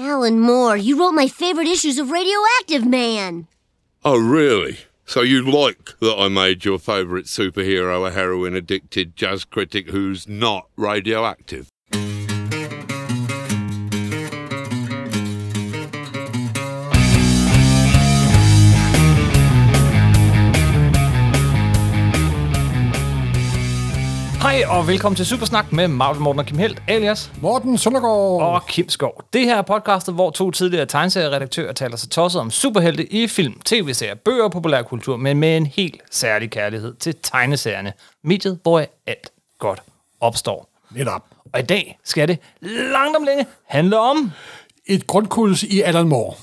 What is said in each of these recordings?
Alan Moore, you wrote my favorite issues of Radioactive Man. Oh, really? So you like that I made your favourite superhero a heroin addicted jazz critic who's not radioactive? Hej og velkommen til Supersnak med Marvel Morten og Kim Helt, alias Morten Søndergaard. og Kim Skov. Det her er podcastet, hvor to tidligere tegneserieredaktører taler sig tosset om superhelte i film, tv-serier, bøger og populærkultur, men med en helt særlig kærlighed til tegneserierne. Mediet, hvor alt godt opstår. Netop. Og i dag skal det langt om længe handle om Et grundkurs i Alan Moore.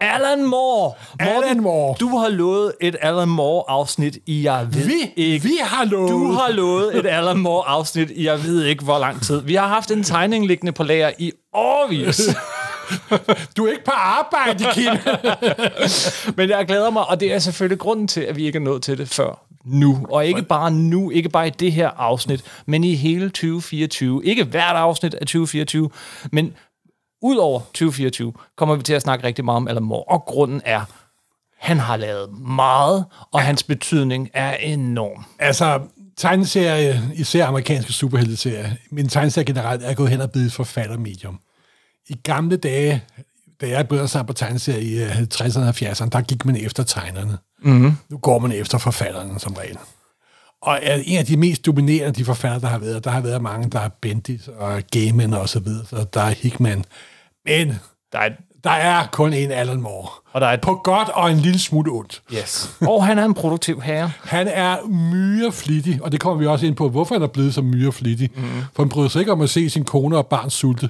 Alan Moore. Alan Moore. Du har lovet et Alan Moore-afsnit i, jeg ved Vi, ikke... vi har lovet. Du har lovet et Alan Moore-afsnit i, jeg ved ikke hvor lang tid. Vi har haft en tegning liggende på lager i årvis. Du er ikke på arbejde, Kim. Men jeg glæder mig, og det er selvfølgelig grunden til, at vi ikke er nået til det før nu. Og ikke bare nu, ikke bare i det her afsnit, men i hele 2024. Ikke hvert afsnit af 2024, men Udover 2024 kommer vi til at snakke rigtig meget om Alan Moore, og grunden er, han har lavet meget, og hans betydning er enorm. altså, tegneserie, især amerikanske superhelteserier, men tegneserie generelt, er gået hen og blevet et forfattermedium. I gamle dage, da jeg begyndte sammen på tegneserie i øh, 50'erne og 70'erne, der gik man efter tegnerne. Mm-hmm. Nu går man efter forfatterne som regel. Og er en af de mest dominerende de forfattere, der har været, der har været mange, der er Bendis og Gaiman og så videre, så der er Hickman. Men Der er der er kun en Alan Moore. og der er et, På godt og en lille smule ondt. yes. Og han er en produktiv herre. Han er myreflittig, og det kommer vi også ind på, hvorfor han er blevet så myreflittig. Mm. For han bryder sig ikke om at se sin kone og barn sulte.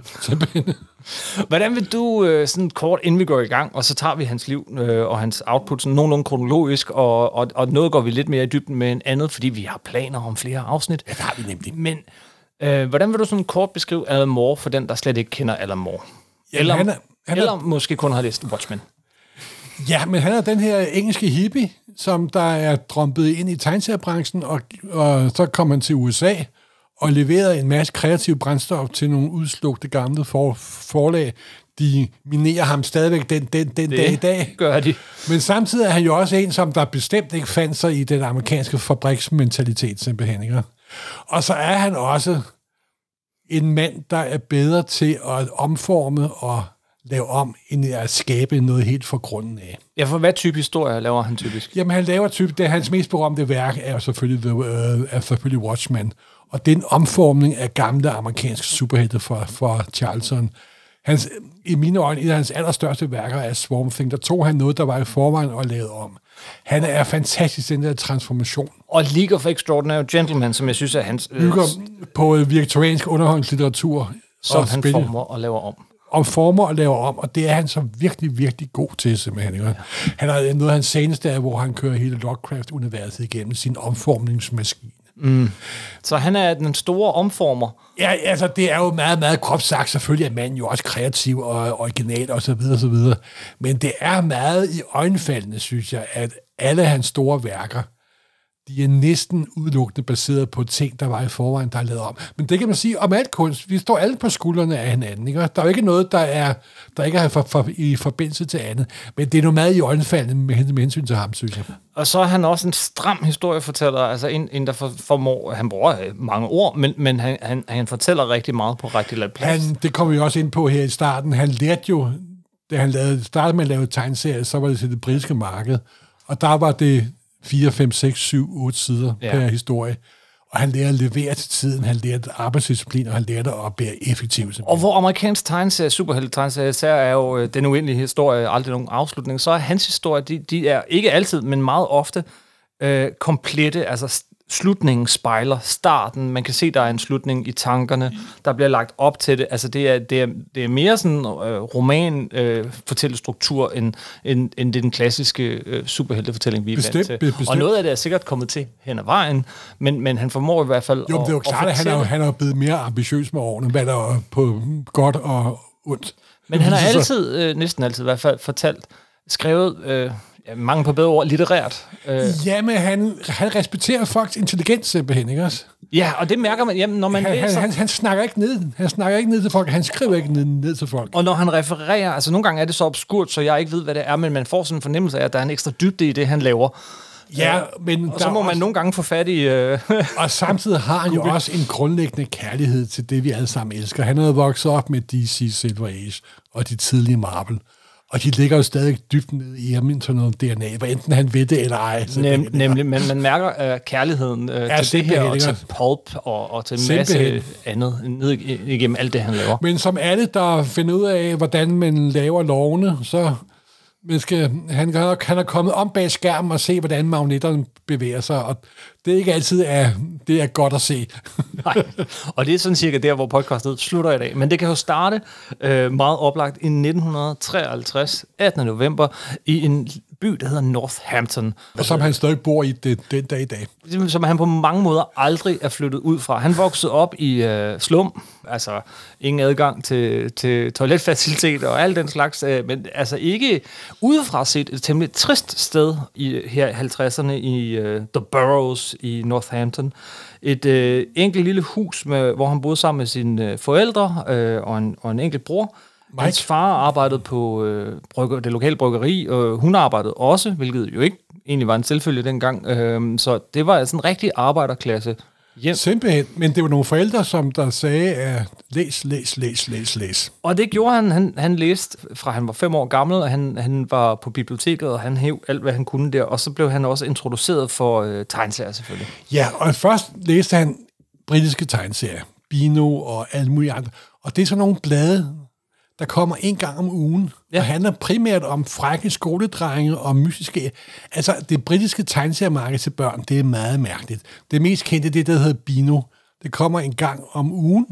Hvordan vil du, øh, sådan kort inden vi går i gang, og så tager vi hans liv øh, og hans output sådan nogenlunde kronologisk, og, og, og noget går vi lidt mere i dybden med end andet, fordi vi har planer om flere afsnit. det har vi nemlig. Men øh, hvordan vil du sådan kort beskrive Alan Moore for den, der slet ikke kender Alan Moore? Jamen, Eller, han er- han er- eller måske kun har læst Watchmen. Ja, men han er den her engelske hippie, som der er drømpet ind i tegnseriebranchen, og, og så kom han til USA og leverede en masse kreativ brændstof til nogle udslugte gamle for, forlag. De minerer ham stadigvæk den, den, den dag i dag. gør de. Men samtidig er han jo også en, som der bestemt ikke fandt sig i den amerikanske fabriksmentalitet, simpelthen. Ikke? Og så er han også en mand, der er bedre til at omforme og lave om, end at skabe noget helt fra grunden af. Ja, for hvad type historier laver han typisk? Jamen, han laver typ, det hans mest berømte værk er selvfølgelig, The, uh, er selvfølgelig Watchmen. Og den omformning af gamle amerikanske superhelte fra, fra Charlton. Hans, I mine øjne, et af hans allerstørste værker er Swarm Thing. Der tog han noget, der var i forvejen og lavede om. Han er fantastisk, den der transformation. Og League of Extraordinary Gentlemen, som jeg synes er hans... Øh, Bygger på øh, viktoriansk underholdningslitteratur. som han spil- former og laver om. Og former og laver om, og det er han så virkelig, virkelig god til, simpelthen. Ikke? Han har noget af hans seneste er, hvor han kører hele Lovecraft-universet igennem sin omformningsmaskine. Så han er den store omformer. Ja, altså, det er jo meget, meget groft sagt. Selvfølgelig er manden jo også kreativ og original og så videre, så videre. Men det er meget i øjenfaldende, synes jeg, at alle hans store værker, de er næsten udelukkende baseret på ting, der var i forvejen, der er lavet om. Men det kan man sige om alt kunst. Vi står alle på skuldrene af hinanden. Ikke? Der er jo ikke noget, der, er, der ikke er for, for, i forbindelse til andet. Men det er noget meget i øjenfaldende med, med hensyn til ham, synes jeg. Og så er han også en stram historiefortæller, altså en, en der for, formår, han bruger øh, mange ord, men, men han, han, han fortæller rigtig meget på rigtig lidt plads. Han, det kommer vi også ind på her i starten. Han lærte jo, da han lavede, startede med at lave tegneserier, så var det til det britiske marked. Og der var det 4, 5, 6, 7, 8 sider Ja. per historie. Og han lærte at levere til tiden, han lærte arbejdsdisciplin, og han lærte at være effektiv. Og hvor amerikansk tegneserie, superhelte tegneserie, især er jo øh, den uendelige historie, aldrig nogen afslutning, så er hans historie, de, de er ikke altid, men meget ofte øh, komplette, altså slutningen spejler starten. Man kan se, der er en slutning i tankerne, der bliver lagt op til det. Altså det er, det er, det er mere sådan øh, roman øh, fortællestruktur, end, end, end det den klassiske øh, superheltefortælling, vi er Bestemt, vant til. be- bestemt. Og noget af det er sikkert kommet til hen ad vejen, men, men han formår i hvert fald Jo, men det er jo klart, at han er, han er blevet mere ambitiøs med årene, hvad der er på godt og ondt. Men han har altid, øh, næsten altid i hvert fald, fortalt, skrevet, øh, mange på bedre ord, litterært. Øh, Ja, men han, han respekterer folks intelligens simpelthen, ikke også? ja, og det mærker man, jamen, når man Han, han, læser... han, han, snakker ikke ned. Han snakker ikke ned til folk. Han skriver ikke ned, ned til folk. Og når han refererer, altså nogle gange er det så obskurt, så jeg ikke ved, hvad det er, men man får sådan en fornemmelse af, at der er en ekstra dybde i det, han laver. Ja, men Og så må man også, nogle gange få fat i... Øh, Og samtidig har han jo også en grundlæggende kærlighed til det, vi alle sammen elsker. Han er vokset op med DC Silver Age og de tidlige Marvel. Og de ligger jo stadig dybt nede i ham sådan noget DNA, hvad enten han ved det eller ej. Så nem, det- nemlig, men man mærker uh, kærligheden uh, til det her, og til pulp, og, og til en masse andet, ned ig- igennem alt det, han laver. Men som alle, der finder ud af, hvordan man laver lovene, så man skal, han, kan- han er kommet om bag skærmen og se, hvordan magnetterne bevæger sig, og det er ikke altid er, det er godt at se. Nej. Og det er sådan cirka der, hvor podcastet slutter i dag. Men det kan jo starte øh, meget oplagt i 1953, 18. november, i en by, der hedder Northampton. og som han stadig bor i det, den dag i dag. som han på mange måder aldrig er flyttet ud fra. Han voksede op i øh, slum, altså ingen adgang til, til toiletfaciliteter og alt den slags, øh, men altså ikke udefra set et temmelig trist sted i her i 50'erne i øh, The Burrows i Northampton. Et øh, enkelt lille hus, med, hvor han boede sammen med sine øh, forældre øh, og, en, og en enkelt bror. Mike. Hans far arbejdede på øh, brygger, det lokale bryggeri, og hun arbejdede også, hvilket jo ikke egentlig var en selvfølge dengang. Øh, så det var altså en rigtig arbejderklasse hjem. Simpelthen. Men det var nogle forældre, som der sagde, at læs, læs, læs, læs, læs. Og det gjorde han. Han, han læste fra han var fem år gammel, og han, han var på biblioteket, og han hæv alt, hvad han kunne der. Og så blev han også introduceret for øh, tegneserier selvfølgelig. Ja, og først læste han britiske tegneserier, Bino og alle mulige andre. Og det er sådan nogle blade, der kommer en gang om ugen, Ja. og handler primært om frække skoledrenge og mystiske... Altså, det britiske tegneseriemarked til børn, det er meget mærkeligt. Det mest kendte, det er der hedder Bino. Det kommer en gang om ugen,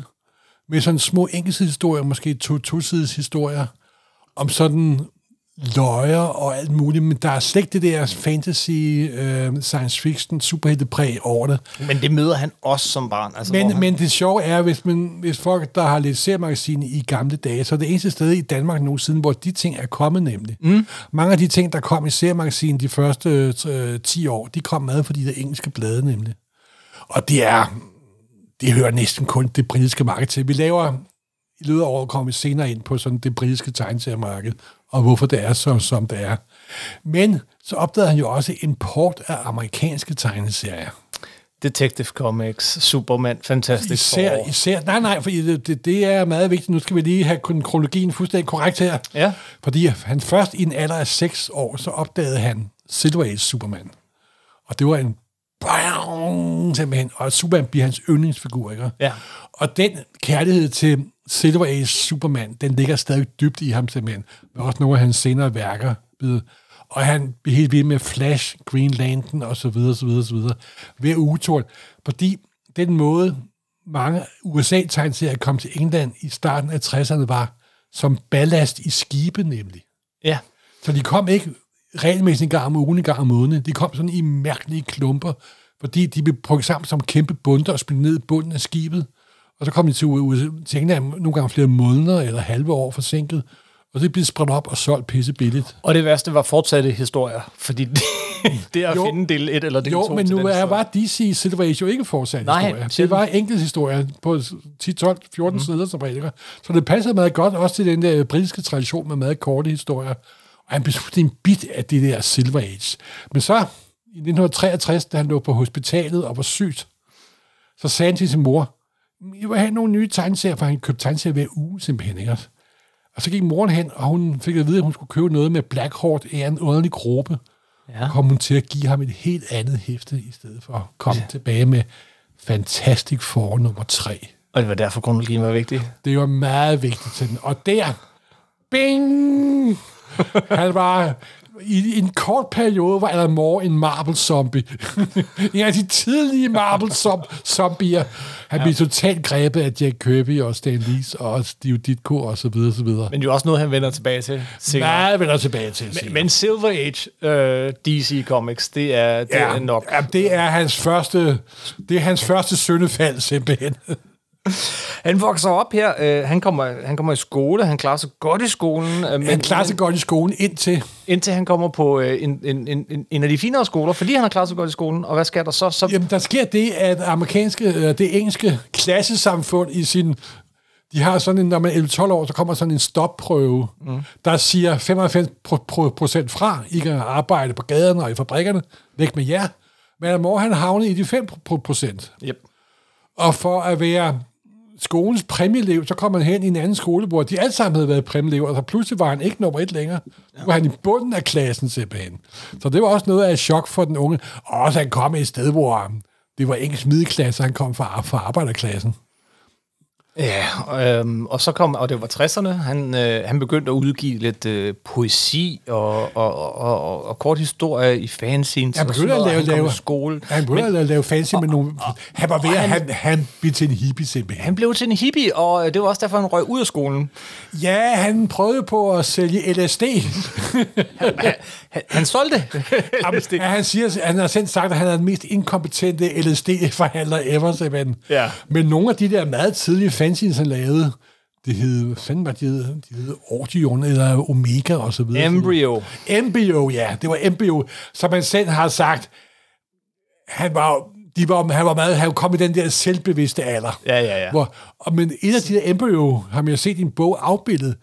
med sådan små enkeltsidshistorier, måske to tosides historier, om sådan løjer og alt muligt, men der er slet ikke det der fantasy, øh, science fiction, superheltepræg over det. Men det møder han også som barn. Altså, Men, han, men det sjove er, hvis, man, hvis folk, der har læst seriemagasinet i gamle dage, så er det eneste sted i Danmark nu siden, hvor de ting er kommet nemlig. Mm. Mange af de ting, der kom i seriemagasinet de første øh, 10 år, de kom med, fordi det er engelske blade nemlig. Og det er, det hører næsten kun det britiske marked til. Vi laver, i løbet af året kommer vi senere ind på sådan det britiske tegneseriemarked, og hvorfor det er så, som det er. Men så opdagede han jo også import af amerikanske tegneserier. Detective Comics, Superman, Fantastic Især, Four. især, nej, nej, for det, det, det er meget vigtigt. Nu skal vi lige have kronologien fuldstændig korrekt her. Ja. Fordi han først i en alder af 6 år, så opdagede han Silver Age Superman. Og det var en bang, simpelthen, og Superman bliver hans yndlingsfigur, ikke? Ja. Og den kærlighed til Silver Age Superman, den ligger stadig dybt i ham simpelthen. Men også nogle af hans senere værker. ved- Og han bliver helt vild med Flash, Green Lantern og så videre, så videre, så videre. Ved ugetål. Fordi den måde, mange USA-tegneserier kom til England i starten af 60'erne, var som ballast i skibe nemlig. Ja. Så de kom ikke regelmæssigt en gang om ugen, en gang om måneden. De kom sådan i mærkelige klumper, fordi de blev brugt sammen som kæmpe bunter og spillet ned i bunden af skibet. Og så kom de til, til England nogle gange flere måneder eller halve år forsinket. Og det blev spredt op og solgt pisse billigt. Og det værste var fortsatte historier, fordi det, det er at Jo. finde del 1 eller del 2 Jo, men nu er, var DC Silver Age jo ikke fortsat Nej, historier. Det var enkelt historier på 10, 12, 14 mm. sider som regel. Så det passede meget godt også til den der britiske tradition med meget korte historier. Og han blev en bit af det der Silver Age. Men så i 1963, da han lå på hospitalet og var sygt, så sagde han til sin mor, jeg vil have nogle nye tegneserier, for han købte tegneserier hver uge simpelthen. Ikke? Og så gik moren hen, og hun fik at vide, at hun skulle købe noget med Blackheart af en underlig gruppe Ja. kom hun til at give ham et helt andet hæfte, i stedet for at komme ja. tilbage med Fantastic Four nummer 3. Og det var derfor, kronologien var vigtig. Det var meget vigtigt til den. Og der, bing! Han var i en kort periode var Alan Moore en Marvel-zombie. en af de tidlige Marvel-zombier. Han blev totalt grebet af Jack Kirby og Stan Lee og Steve Ditko og så videre, så videre. Men det er også noget, han vender tilbage til. senere. Meget vender tilbage til. Men, men Silver Age øh, DC Comics, det er, det ja, er nok... Ja, det er hans første, det er hans første syndefald, simpelthen. Han vokser op her. Øh, han, kommer, han kommer i skole. Han klarer sig godt i skolen. Øh, men, Han klarer sig godt i skolen indtil... indtil han kommer på øh, en, en, en, en- af de finere skoler, fordi han har klaret sig godt i skolen. Og hvad sker der så? så Jamen, der sker det, at amerikanske, øh, det engelske klassesamfund i sin... De har sådan en, når man er 12 år, så kommer sådan en stopprøve, mm. der siger 95 pro- pro- procent fra, I kan arbejde på gaderne og i fabrikkerne, væk med jer. Men mor, han havnet i de 5 pro- procent. Yep. Og for at være skolens præmieelev, så kom han hen i en anden skole, hvor de alle sammen havde været præmieelever, og så pludselig var han ikke nummer et længere. Nu var han i bunden af klassen simpelthen. Så det var også noget af et chok for den unge. Og så han kom et sted, hvor um, det var engelsk middelklasse, han kom fra, fra arbejderklassen. Ja, øhm, og så kom, og det var 60'erne, han, øh, han begyndte at udgive lidt øh, poesi og, og, og, og, og kort historie i fanzines. Han og begyndte at lave, han lave, skole. han begyndte Men at lave fancy med nogle... Han var ved og at, han- han, han blev til en hippie simpelthen. han blev til en hippie, og øh, det var også derfor, han røg ud af skolen. Ja, han prøvede på at sælge LSD. Han, han solgte LSD. Ja, han, siger, han har selv sagt, at han er den mest inkompetente LSD-forhandler ever, simpelthen. Ja. Men nogle af de der meget tidlige fanzines, han lavede, det hed, hvad fanden var det, de hed? De hed Orgion eller Omega og så videre. Embryo. Embryo, ja. Det var Embryo, som han selv har sagt, han var, de var, han var meget, han kom i den der selvbevidste alder. Ja, ja, ja. Hvor, og, men et af de der Embryo, har man jo set i en bog afbildet,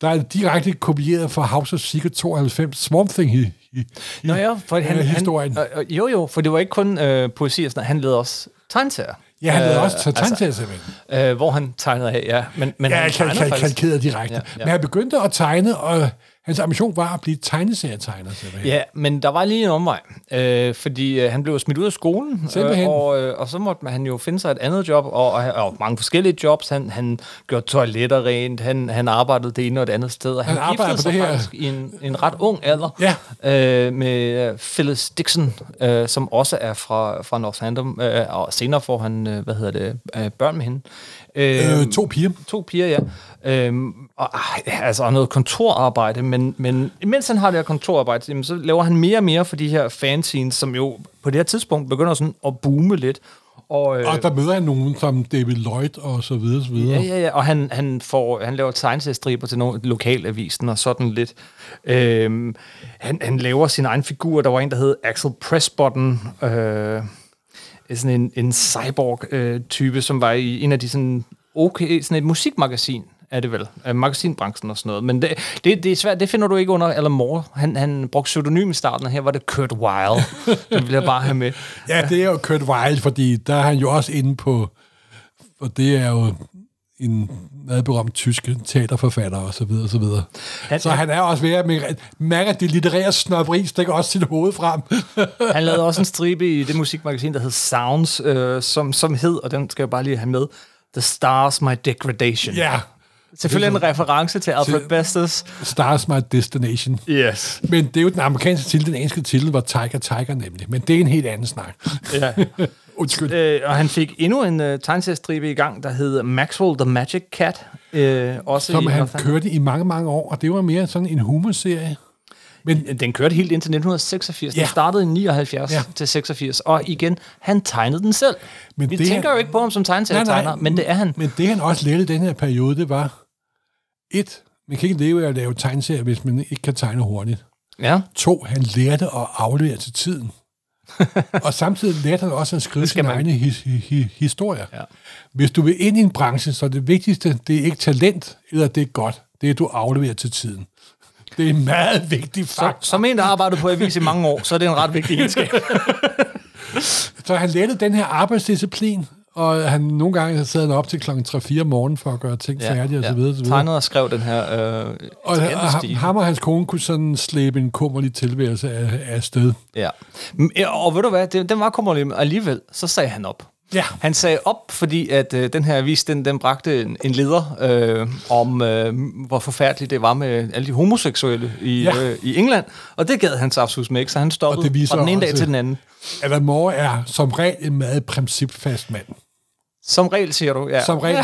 der er direkte kopieret fra House of Secret 92, Swamp Thing i, i, Nå ja, for han, øh, han, historien. øh, øh, jo, jo, for det var ikke kun øh, poesi og sådan noget, han lavede også tegneserier. Ja, han lavede Øh, også til tegneserier simpelthen. Øh, hvor han tegnede af, ja. Men, men Ja, han kal- direkte. Ja. ja. Men han begyndte at tegne, og hans ambition var at blive tegneserietegner. Ja, men der var lige en omvej, øh, fordi øh, han blev smidt ud af skolen, Simpelthen. og, øh, og så måtte man- han jo finde sig et andet job, og, og, og mange forskellige jobs. Han, han gjorde toiletter rent, han, han arbejdede det ene og det andet sted, og han, Han giftede på sig det her- faktisk i en, en ret ung alder Ja. øh, med øh, Phyllis Dixon, øh, som også er fra, fra Northampton, øh, og senere får han, øh, hvad hedder det, øh, børn med hende. Øh, to piger. To piger, ja. Øhm, og, ej, altså og noget kontorarbejde, men, men imens han har det her kontorarbejde, jamen, så laver han mere og mere for de her fanzines, som jo på det her tidspunkt begynder sådan at boome lidt. Og, øh, Og der møder han nogen som David Lloyd og så videre, så videre. Ja, ja, ja, og han, han, får, han laver tegneseriestriber til nogle lokalavisen og sådan lidt. Øhm, han, han laver sin egen figur. Der var en, der hed Axel Pressbutton. Øh, sådan en, en cyborg-type, som var i en af de sådan okay, sådan et musikmagasin er det vel, øh, magasinbranchen og sådan noget. Men det, det, det er svært, det finder du ikke under Alan Moore. Han, han brugte pseudonym i starten, og her var det Kurt Weill. det vil jeg bare have med. Ja, det er jo Kurt Weill, fordi der er han jo også inde på, og det er jo en meget berømt tysk teaterforfatter og så videre, og så videre. Han- så han er også ved at mærke, at det litterære snobberi stikker også sit hoved frem. Han lavede også en stribe i det musikmagasin, der hed Sounds, øh, som, som hed, og den skal jeg bare lige have med, The Stars My Degradation. ja, Selvfølgelig en reference til Alfred Bestes. Stars My Destination. Yes. Men det er jo den amerikanske titel, den engelske titel var Tiger Tiger nemlig. Men det er en helt anden snak. Ja. Undskyld. øh, og han fik endnu en øh, tegneseriestribe i gang, der hed Maxwell the Magic Cat. Øh, også Som i han kørte i mange, mange år, og det var mere sådan en humorserie. Men Den kørte helt indtil 1986. Den Ja. startede i 79 Ja. til 86. Og igen, han tegnede den selv. Men Vi det tænker han- jo ikke på ham som tegneserietegner, men det er han. Men det, han også lavede i den her periode, det var, et, man kan ikke leve af at lave tegneserier, hvis man ikke kan tegne hurtigt. Ja. To, han lærte at aflevere til tiden. og samtidig lærte han også at skrive sine man. egne his, hi, historier. Ja. Hvis du vil ind i en branche, så er det vigtigste, det er ikke talent, eller det er godt. Det er, at du afleverer til tiden. Det er en meget vigtig Så, faktor. som en, der har arbejdet på avis i mange år, så er det en ret vigtig egenskab. Så han lærte den her arbejdsdisciplin, og han nogle gange sad han op til klokken 3-4 om morgenen for at gøre ting ja, færdige og så videre. Og så videre. Tegnede og skrev den her øh, Og, og ham og hans kone kunne sådan slæbe en kummerlig tilværelse af, af sted. Ja. Ja, Og ved du hvad, det, den var kummerlig, men alligevel, så sagde han op. Ja. Han sagde op, fordi at øh, den her avis, den, den bragte en, en leder øh, om, øh, hvor forfærdeligt det var med alle de homoseksuelle i, Ja. øh, i England. Og det gad han absolut med, ikke? så han Og stoppede det viser fra den ene dag til den anden. Adam Moore er som regel en meget principfast mand. Som regel, siger du. Ja. Som regel,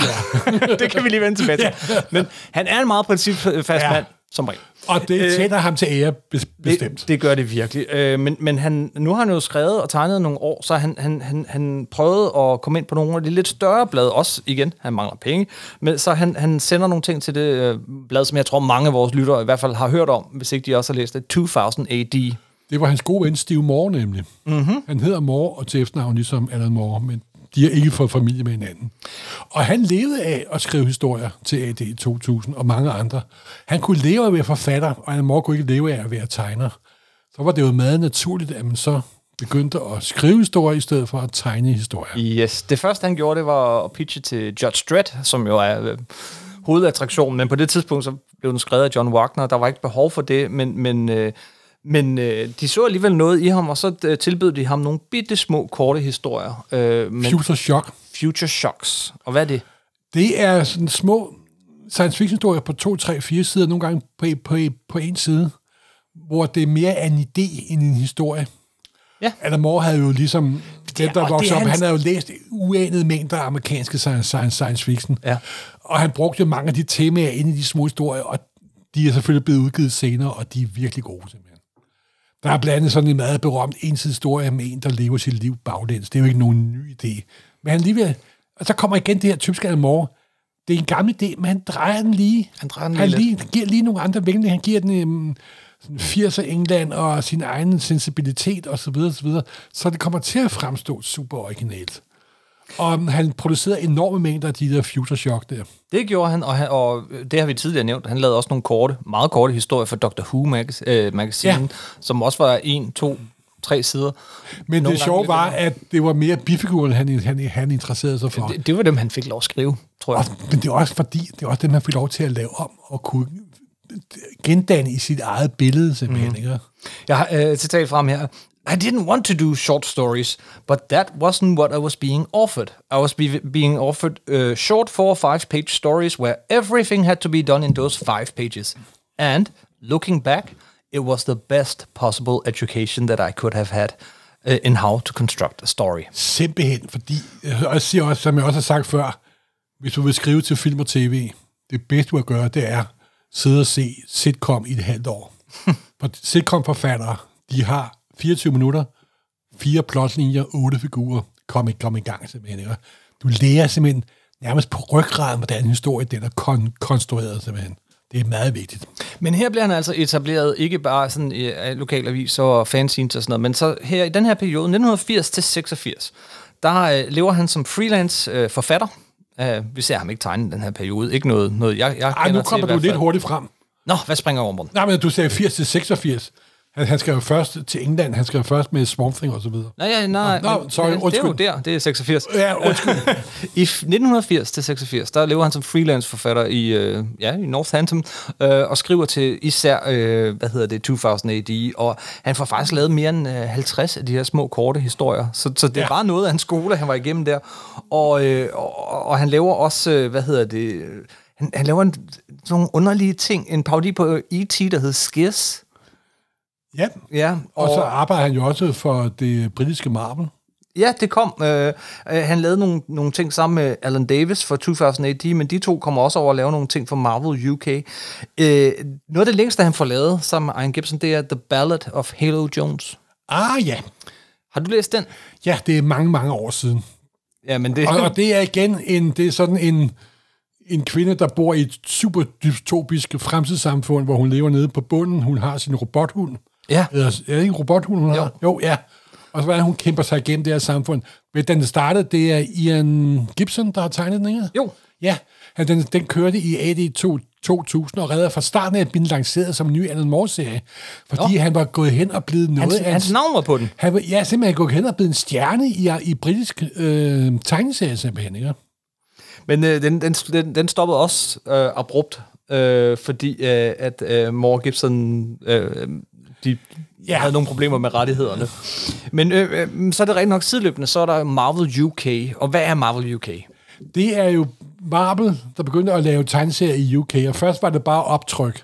ja. det kan vi lige vende tilbage til. Men han er en meget principfast Ja. ja. mand, som regel. Og det tænder ham til ære bes- bestemt. Det, det gør det virkelig. Øh, men men han, nu har han jo skrevet og tegnet nogle år, så han, han, han, han prøvede at komme ind på nogle af de lidt større blade, også igen, han mangler penge, men så han, han sender nogle ting til det øh, blad, som jeg tror mange af vores lyttere i hvert fald har hørt om, hvis ikke de også har læst det, 2000 AD. Det var hans gode ven Steve Moore nemlig. Mm-hmm. Han hedder Moore, og til efternavn ligesom Alan Moore, men de har ikke fået familie med hinanden. Og han levede af at skrive historier til AD 2000 og mange andre. Han kunne leve af at være forfatter, og han Moore kunne ikke leve af at være tegner. Så var det jo meget naturligt, at man så begyndte at skrive historier i stedet for at tegne historier. Yes. Det første, han gjorde, det var at pitche til Judge Dredd, som jo er øh, hovedattraktionen, men på det tidspunkt så blev den skrevet af John Wagner. Der var ikke behov for det, men, men, øh, men øh, de så alligevel noget i ham, og så øh, tilbød de ham nogle bitte små, korte historier. Øh, men Future Shock. Future Shocks. Og hvad er det? Det er sådan små science fiction historier på to, tre, fire sider, nogle gange på, på, på en side, hvor det er mere er en idé end en historie. Ja. Adam Moore havde jo ligesom, dem der det voksede op, hans- han havde jo læst uanede mængder af amerikanske science, science, science fiction. Ja. Og han brugte jo mange af de temaer ind i de små historier, og de er selvfølgelig blevet udgivet senere, og de er virkelig gode simpelthen. Der er blandt andet sådan en meget berømt ensidig historie med en, der lever sit liv baglæns. Det er jo ikke nogen ny idé. Men han alligevel, og så kommer igen det her typiske Adam Moore. Det er en gammel idé, men han drejer den lige. Han drejer den han lige lige, giver lige nogle andre vinkler. Han giver den um, 80'er England og sin egen sensibilitet osv. Så, videre, så, videre. så det kommer til at fremstå super originalt. Og han producerede enorme mængder af de der Future Shock der. Det gjorde han, og, han, og det har vi tidligere nævnt. Han lavede også nogle korte, meget korte historier for Dr. Who mag- øh, magazine, Ja. som også var en, to, tre sider. Men Nogle det sjove var, at det var mere bifiguren, han, han, han interesserede sig for. Det, det var dem, han fik lov at skrive, tror jeg. Og, men det er også fordi, det er også det, man fik lov til at lave om og kunne gendanne i sit eget billede, simpelthen. Mm. Ikke? Jeg har øh, et citat frem her. I didn't want to do short stories, but that wasn't what I was being offered. I was be- being offered uh, short four or five page stories where everything had to be done in those five pages. And looking back, it was the best possible education that I could have had uh, in how to construct a story. Simpelthen, fordi, jeg siger også, som jeg også har sagt før, hvis du vil skrive til film og tv, det bedste du kan gøre, det er sidde og se sitcom i et halvt år. For sitcom-forfattere, de har 24 minutter, fire plotlinjer, otte figurer. Kom, kom i gang simpelthen. Ikke? Du lærer simpelthen nærmest på ryggraden, hvordan en historie den er kon- konstrueret simpelthen. Det er meget vigtigt. Men her bliver han altså etableret ikke bare sådan i øh, lokalaviser og fanzines og sådan noget, men så her i den her periode, 1980 til 86, der øh, lever han som freelance øh, forfatter. Uh, vi ser ham ikke tegne den her periode. Ikke noget, noget jeg, jeg Ej, nu til kommer du hvert lidt hurtigt frem. Nå, hvad springer over morgen? Nej, men du sagde 80 til 86. Han, han skrev først til England, han skrev først med Swamp Thing og så videre. Nej, ja, nej, Nå, men sorry, det er jo der, det er 86. Ja, undskyld. I f- 1980 til 86, der lever han som freelance forfatter i, øh, ja, i Northampton, øh, og skriver til især, øh, hvad hedder det, 2000 AD, og han får faktisk lavet mere end øh, 50 af de her små, korte historier, så, så det Ja. ja. var noget af en skole, han var igennem der, og, øh, og, og han laver også, øh, hvad hedder det, øh, han, han laver en, sådan nogle underlige ting, en parodi på E.T., der hed Skirs, ja, ja, og så arbejder han jo også for det britiske Marvel. Ja, det kom. Øh, øh, han lavede nogle, nogle ting sammen med Alan Davis for 2008, men de to kommer også over at lave nogle ting for Marvel UK. Øh, noget af det længste, han får lavet sammen med Ian Gibson, det er The Ballad of Halo Jones. Ah ja, Har du læst den? ja, det er mange, mange år siden. Ja, men det... Og, og det er igen en, det er sådan en, en kvinde, der bor i et super dystopisk fremtidssamfund, hvor hun lever nede på bunden. Hun har sin robothund. Ja. Eller, er det ikke en robothund, hun Jo. har? Jo, ja. Og så hvordan hun kæmper sig igennem det her samfund. Men den startede, det er Ian Gibson, der har tegnet den, ikke? Jo. Ja, den, den kørte i AD 2, 2000, og redder fra starten af blive lanceret som en ny Alan Moore-serie. Fordi Nå. han var gået hen og blevet noget Hans, af hans navn var på den. han var, ja, simpelthen gået hen og blevet en stjerne i, i britisk øh, tegneserie, simpelthen, ikke? Men øh, den, den, den, den stoppede også øh, abrupt, øh, fordi øh, at øh, Moore Gibson... Øh, de Ja. havde nogle problemer med rettighederne. Men øh, øh, så er det rent nok sideløbende, så er der Marvel UK. Og hvad er Marvel UK? Det er jo Marvel, der begyndte at lave tegneserier i UK, og først var det bare optryk.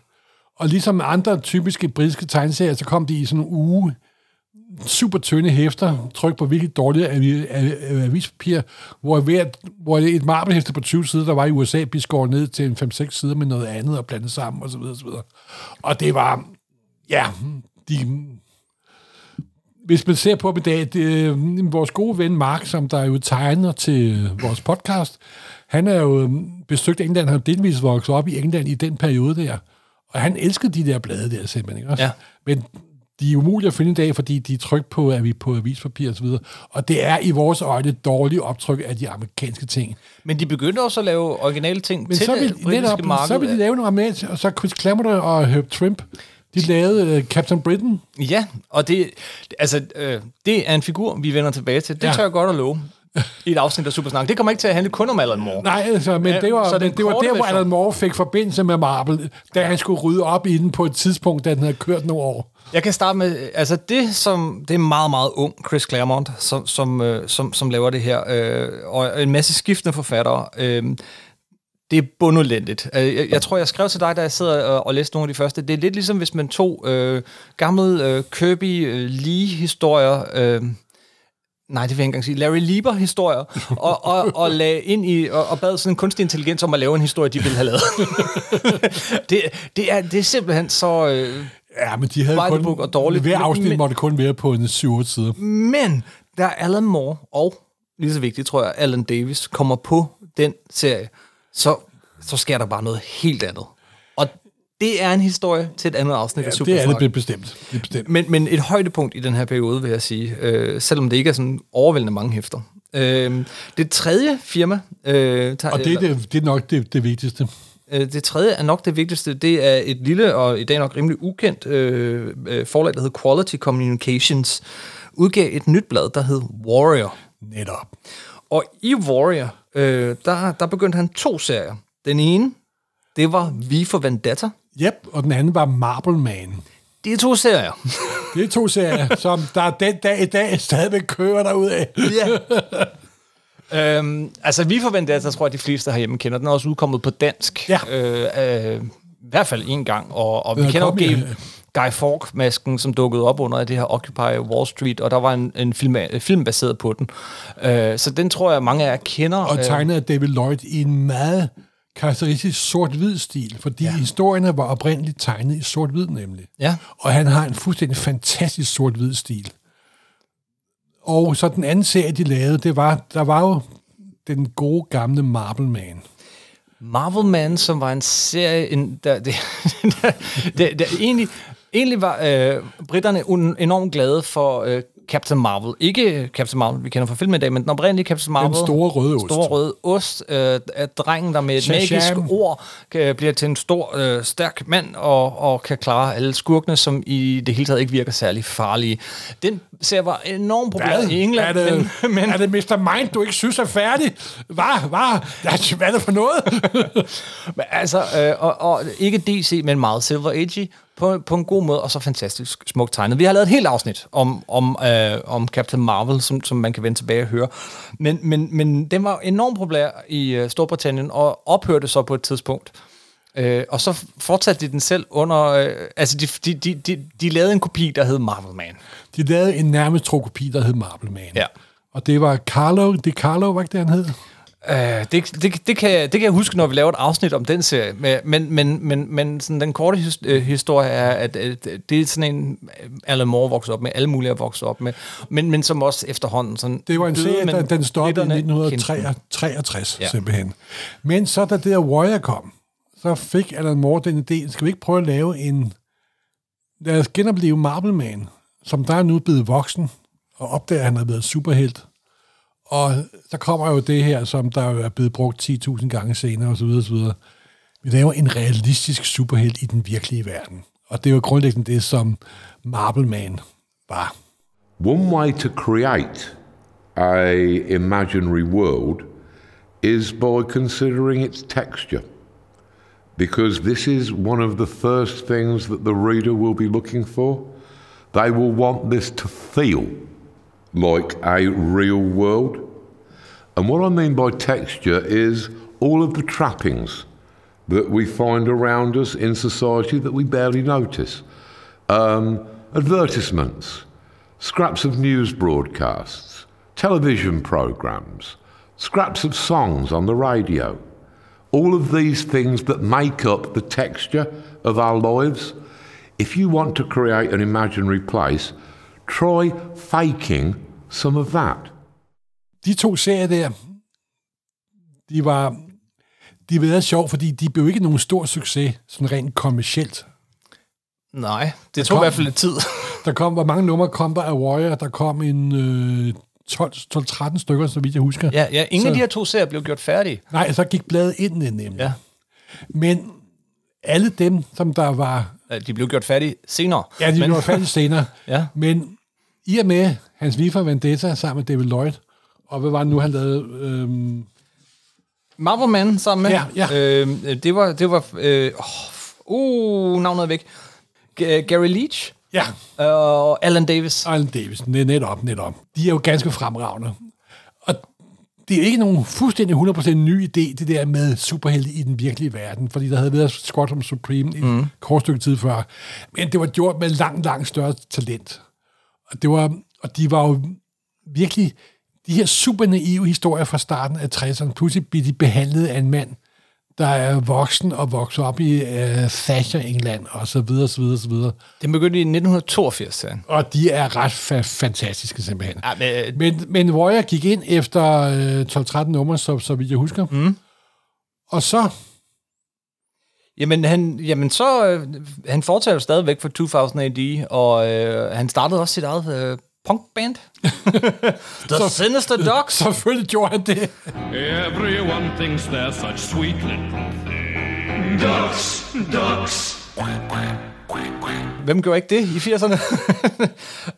Og ligesom andre typiske britiske tegneserier, så kom de i sådan en uge super tynde hæfter, tryk på virkelig avi- avispapir, hvor, hver, hvor et marmelhæfte på 20 sider, der var i USA, blev skåret ned til en 5-6 sider med noget andet og blandet sammen osv. osv. Og det var, ja, de, hvis man ser på dem i dag, det, øh, vores gode ven Mark, som der er jo tegner til vores podcast, han er jo øh, besøgt England, han har delvis vokset op i England i den periode der, og han elskede de der blade der simpelthen, ikke også? Ja. Men de er umulige at finde i dag, fordi de er trykt på, at vi på avispapir og så videre. Og det er i vores øjne et dårligt optryk af de amerikanske ting. Men de begyndte også at lave originale ting Men til så vil, det britiske netop, marked. så vil de lave noget amerikansk, og så Chris Klammer og Herb Trimp, de lavede uh, Captain Britain. Ja, og det, altså, øh, det er en figur, vi vender tilbage til. Det Ja. tør jeg godt at love i et afsnit af Supersnak. Det kommer ikke til at handle kun om Alan Moore. Nej, altså, men Ja, det var, så men det var der, hvor. Alan Moore fik forbindelse med Marvel, da han skulle rydde op i den på et tidspunkt, da den havde kørt nogle år. Jeg kan starte med, altså det som, det er meget, meget ung Chris Claremont, som, som, øh, som, som laver det her, øh, og en masse skiftende forfattere. Øh, det er bundelendigt. Øh, Jeg, jeg tror, jeg skrev til dig, da jeg sidder og, og læste nogle af de første. Det er lidt ligesom, hvis man tog øh, gamle øh, Kirby øh, Lee-historier, øh, nej, det vil jeg ikke engang sige, Larry Lieber-historier, og, og, og lagde ind i, og, og bad sådan en kunstig intelligens om at lave en historie, de ville have lavet. det, det, er, det er simpelthen så... Øh, Ja, men de havde kun... og dårligt. Hver afsnit men- måtte kun være på en 7 sider. Men der er Alan Moore, og lige så vigtigt, tror jeg, Alan Davis kommer på den serie, så, så sker der bare noget helt andet. Og det er en historie til et andet afsnit ja, af Det er det bestemt. Det er bestemt. Men, men et højdepunkt i den her periode, vil jeg sige, øh, selvom det ikke er sådan overvældende mange hæfter. Øh, det tredje firma, øh, tager, Og det er, det, det er nok det, det vigtigste. Øh, det tredje er nok det vigtigste. Det er et lille og i dag nok rimelig ukendt øh, øh, forlag, der hedder Quality Communications, udgav et nyt blad, der hed Warrior. Netop. Og i Warrior, øh, der, der begyndte han to serier. Den ene, det var V for Vendetta. Yep, og den anden var Marble Man. Det er to serier. Det er to serier, som der den dag i dag stadigvæk kører derud af. Ja. øhm, altså, Vi for Vendetta, tror jeg, de fleste herhjemme kender. Den er også udkommet på dansk. Ja. Øh, øh, I hvert fald en gang. Og, og vi er kender jo Guy, Fawkes-masken, som dukkede op under det her Occupy Wall Street, og der var en, en film, en film baseret på den. Øh, så den tror jeg, mange af jer kender. Og Øh, tegnet af David Lloyd i en meget karakteristisk sort-hvid stil, fordi ja. historierne var oprindeligt tegnet i sort-hvid nemlig. Ja. Og han har en fuldstændig fantastisk sort-hvid stil. Og så den anden serie, de lavede, det var, der var jo den gode gamle Marble Man. Marvel Man, som var en serie, en, der, det, der, der, der egentlig, egentlig var øh, britterne un- enormt glade for øh, Captain Marvel. Ikke Captain Marvel, vi kender fra filmen i dag, men den oprindelige Captain Marvel. store røde ost. Store røde ost. Øh, at drengen, der med et magisk ord kan, bliver til en stor, øh, stærk mand og, og kan klare alle skurkene, som i det hele taget ikke virker særlig farlige. Den serie var enormt populær i England. er det, men, men, er det Mr. Mind, du ikke synes er færdig? Hvad? Hvad? Hvad er det for noget? Men altså, øh, og, og ikke DC, men meget Silver Age på, på en god måde, og så fantastisk smukt tegnet. Vi har lavet et helt afsnit om, om, øh, om Captain Marvel, som, som man kan vende tilbage og høre. Men, men, men den var enormt populær i øh, Storbritannien, og ophørte så på et tidspunkt. Øh, og så fortsatte de den selv under... Øh, altså, de, de, de, de, de lavede en kopi, der hed Marvel Man. De lavede en nærmest tro kopi, der hed Marble Man. Ja. Og det var Carlo, det Carlo, var ikke det, han hed? Øh, det, det, det, kan, det kan jeg huske, når vi laver et afsnit om den serie. Men, men, men, men, men sådan, den korte his, øh, historie er, at øh, det er sådan en, øh, Alan Moore voksede op med, alle mulige er vokset op med, men, men som også efterhånden sådan... Det var en serie, der, den stoppede i britterne kendte den. 1963 Ja. simpelthen. Men så da det der Warrior kom, så fik Alan Moore den idé, skal vi ikke prøve at lave en... Lad os genopleve Marble Man, som der er nu blevet voksen, og opdager, at han har været superhelt. Og så kommer jo det her, som der er blevet brugt 10.000 gange senere, osv. osv. Vi laver en realistisk superhelt i den virkelige verden. Og det er jo grundlæggende det, som Marble Man var. One way to create a imaginary world is by considering its texture. Because this is one of the first things that the reader will be looking for. They will want this to feel like a real world. And what I mean by texture is all of the trappings that we find around us in society that we barely notice. Um, advertisements, scraps of news broadcasts, television programs, scraps of songs on the radio. All of these things that make up the texture of our lives. If you want to create an imaginary place, try faking some of that. De to serier der, de var, de var sjov, fordi de blev ikke nogen stor succes, sådan rent kommercielt. Nej, det tog kom- i hvert fald lidt tid. Der kom, hvor mange numre kom der af Warrior? Der kom en øh, 12 12-13 stykker, så vidt jeg husker. ja, ja, ingen Så- af de her to serier blev gjort færdige. Nej, så gik bladet ind nemlig. Ja. Men alle dem, som der var... Ja, De blev gjort færdige senere. Ja, de Men- blev færdige senere. Ja. Men i og med hans V for Vendetta sammen med David Lloyd, og hvad var det nu, han lavede? Øhm, Marvel Man sammen med. Ja, ja. Øh, det var, det var, øh, oh, uh, navnet er væk. G- Gary Leach ja, og Alan Davis. Alan Davis, net- netop, netop. De er jo ganske fremragende. Og det er ikke nogen fuldstændig 100% ny idé, det der med superhelte i den virkelige verden, fordi der havde været Squadron Supreme i Mhm. et kort stykke tid før. Men det var gjort med langt, langt større talent. Og, det var, og de var jo virkelig de her super naive historier fra starten af 60'erne. Pludselig bliver de behandlet af en mand, der er voksen og vokset op i øh, Thatcher, England, og så videre, så videre, så videre. Den begyndte i 1982, sagde han. Og de er ret fa- fantastiske, simpelthen. Ja, men, øh, Men, men Warrior gik ind efter øh, 12-13 numre, så, så vidt jeg husker. Mm. Og så, Jamen, han, jamen så, øh, han fortsætter jo stadigvæk for 2000 AD, og øh, han startede også sit eget øh, punkband. The Sinister Dogs. selvfølgelig gjorde han det. Everyone thinks they're such sweet little things. Ducks, ducks. Hvem gjorde ikke det i 80'erne?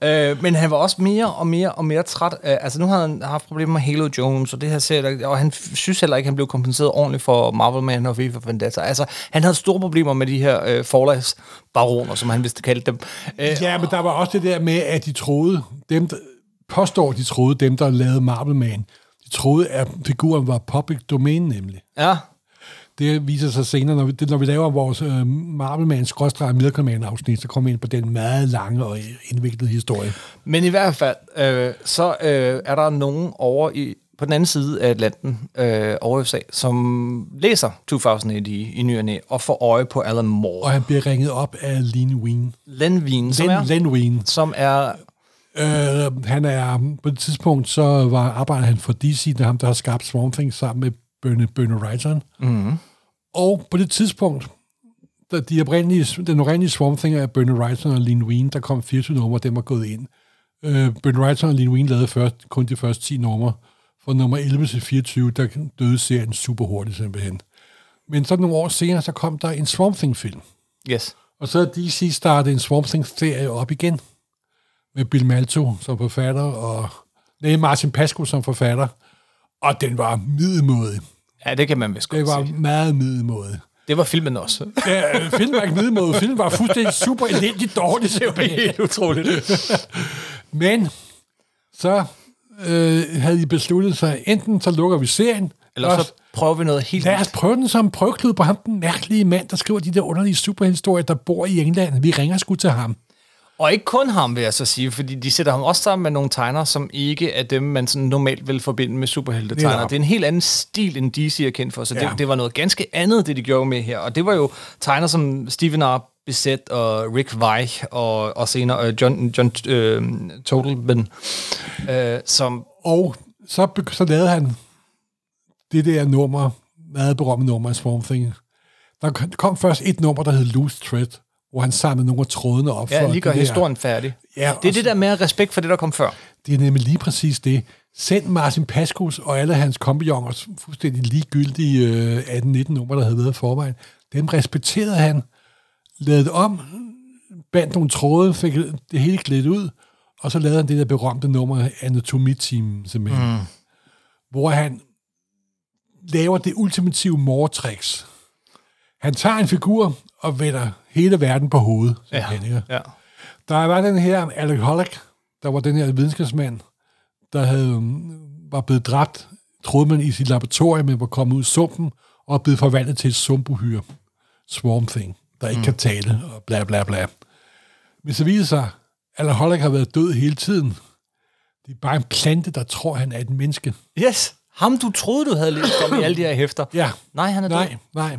øh, men han var også mere og mere og mere træt. Øh, altså nu har han haft problemer med Halo Jones, og det her serie, og han synes heller ikke, han blev kompenseret ordentligt for Marvel Man og V for Vendetta. Altså, han havde store problemer med de her øh, forlagsbaroner, som han vist kaldte dem. Øh, Ja, men der var også det der med, at de troede, dem der, påstår, de troede, dem der lavede Marvel Man, de troede, at figuren var public domain nemlig. ja, Det viser sig senere, når vi, det, når vi laver vores øh, Marvel Man skråstreg Middelkommand afsnit, så kommer vi ind på den meget lange og indviklede historie. Men i hvert fald, øh, så øh, er der nogen over i, på den anden side af Atlanten, øh, over USA, som læser 2000 AD i, i ny og får øje på Alan Moore. Og han bliver ringet op af Len Wein. Len Wein, som er, Len Wein. som er Øh, han er, på et tidspunkt, så var arbejder han for DC, det er ham, der har skabt Swamp Thing sammen med Bønne, Bønne Wrightson. Mm. Og på det tidspunkt, da de oprindelige, den oprindelige Swamp Thing af Bønne Wrightson og Lin Wein, der kom 24 numre, dem var gået ind. Øh, Bønne Wrightson og Lin Wein lavede først, kun de første 10 numre. Fra nummer 11 til 24, der døde serien super hurtigt simpelthen. Men så nogle år senere, så kom der en Swamp Thing-film. Yes. Og så DC startet en Swamp Thing-serie op igen, med Bill Malto som forfatter, og nej, Martin Pasco som forfatter, og den var middelmåde. Ja, det kan man vist Det godt var sige. meget middelmåde. Det var filmen også. Ja, filmen var ikke middelmåde, filmen var fuldstændig super elendigt dårlig. simpelthen. Helt utroligt. Men så øh, havde de besluttet sig, enten så lukker vi serien, Eller så prøver vi noget helt Lad os prøve den som prøveklud på ham, den mærkelige mand, der skriver de der underlige superhistorier, der bor i England. Vi ringer sgu til ham. Og ikke kun ham, vil jeg så sige, fordi de sætter ham også sammen med nogle tegnere, som ikke er dem, man sådan normalt vil forbinde med superheltetegnere. Netop. Det er en helt anden stil, end DC er kendt for, så Ja. det, det var noget ganske andet, det de gjorde med her. Og det var jo tegnere som Steven R. Bissett og Rick Weich og, og senere uh, John, John uh, Totalman, uh, som... Og så, så lavede han det der nummer, meget berømte nummer af Swamp Thing. Der kom- kom først et nummer, der hed Loose Thread, hvor han samlede nogle af trådene op. Ja, for lige gør det historien færdig. Ja, det er det der med respekt for det, der kom før. Det er nemlig lige præcis det. Send Martin Pascos og alle hans kompagnons fuldstændig ligegyldige øh, 18-19 numre, der havde været i forvejen. Dem respekterede han, lavede om, bandt nogle tråde, fik det hele klædt ud, og så lavede han det der berømte nummer Anatomy Team, simpelthen. Mm. Hvor han laver det ultimative mortricks. Han tager en figur og vender hele verden på hovedet. simpelthen, ikke? ja. Der var den her Alec Hollick, der var den her videnskabsmand, der havde, um, var blevet dræbt, troede man i sit laboratorium, men var kommet ud i sumpen, og blevet forvandlet til et sumpuhyre. Swarm Thing, der ikke mm. kan tale, og bla bla bla. Men så viser sig, Alan Holland har været død hele tiden. Det er bare en plante, der tror, han er et menneske. Yes. Ham, du troede, du havde læst om i alle de her hæfter. Ja. Nej, han er død. Nej, nej.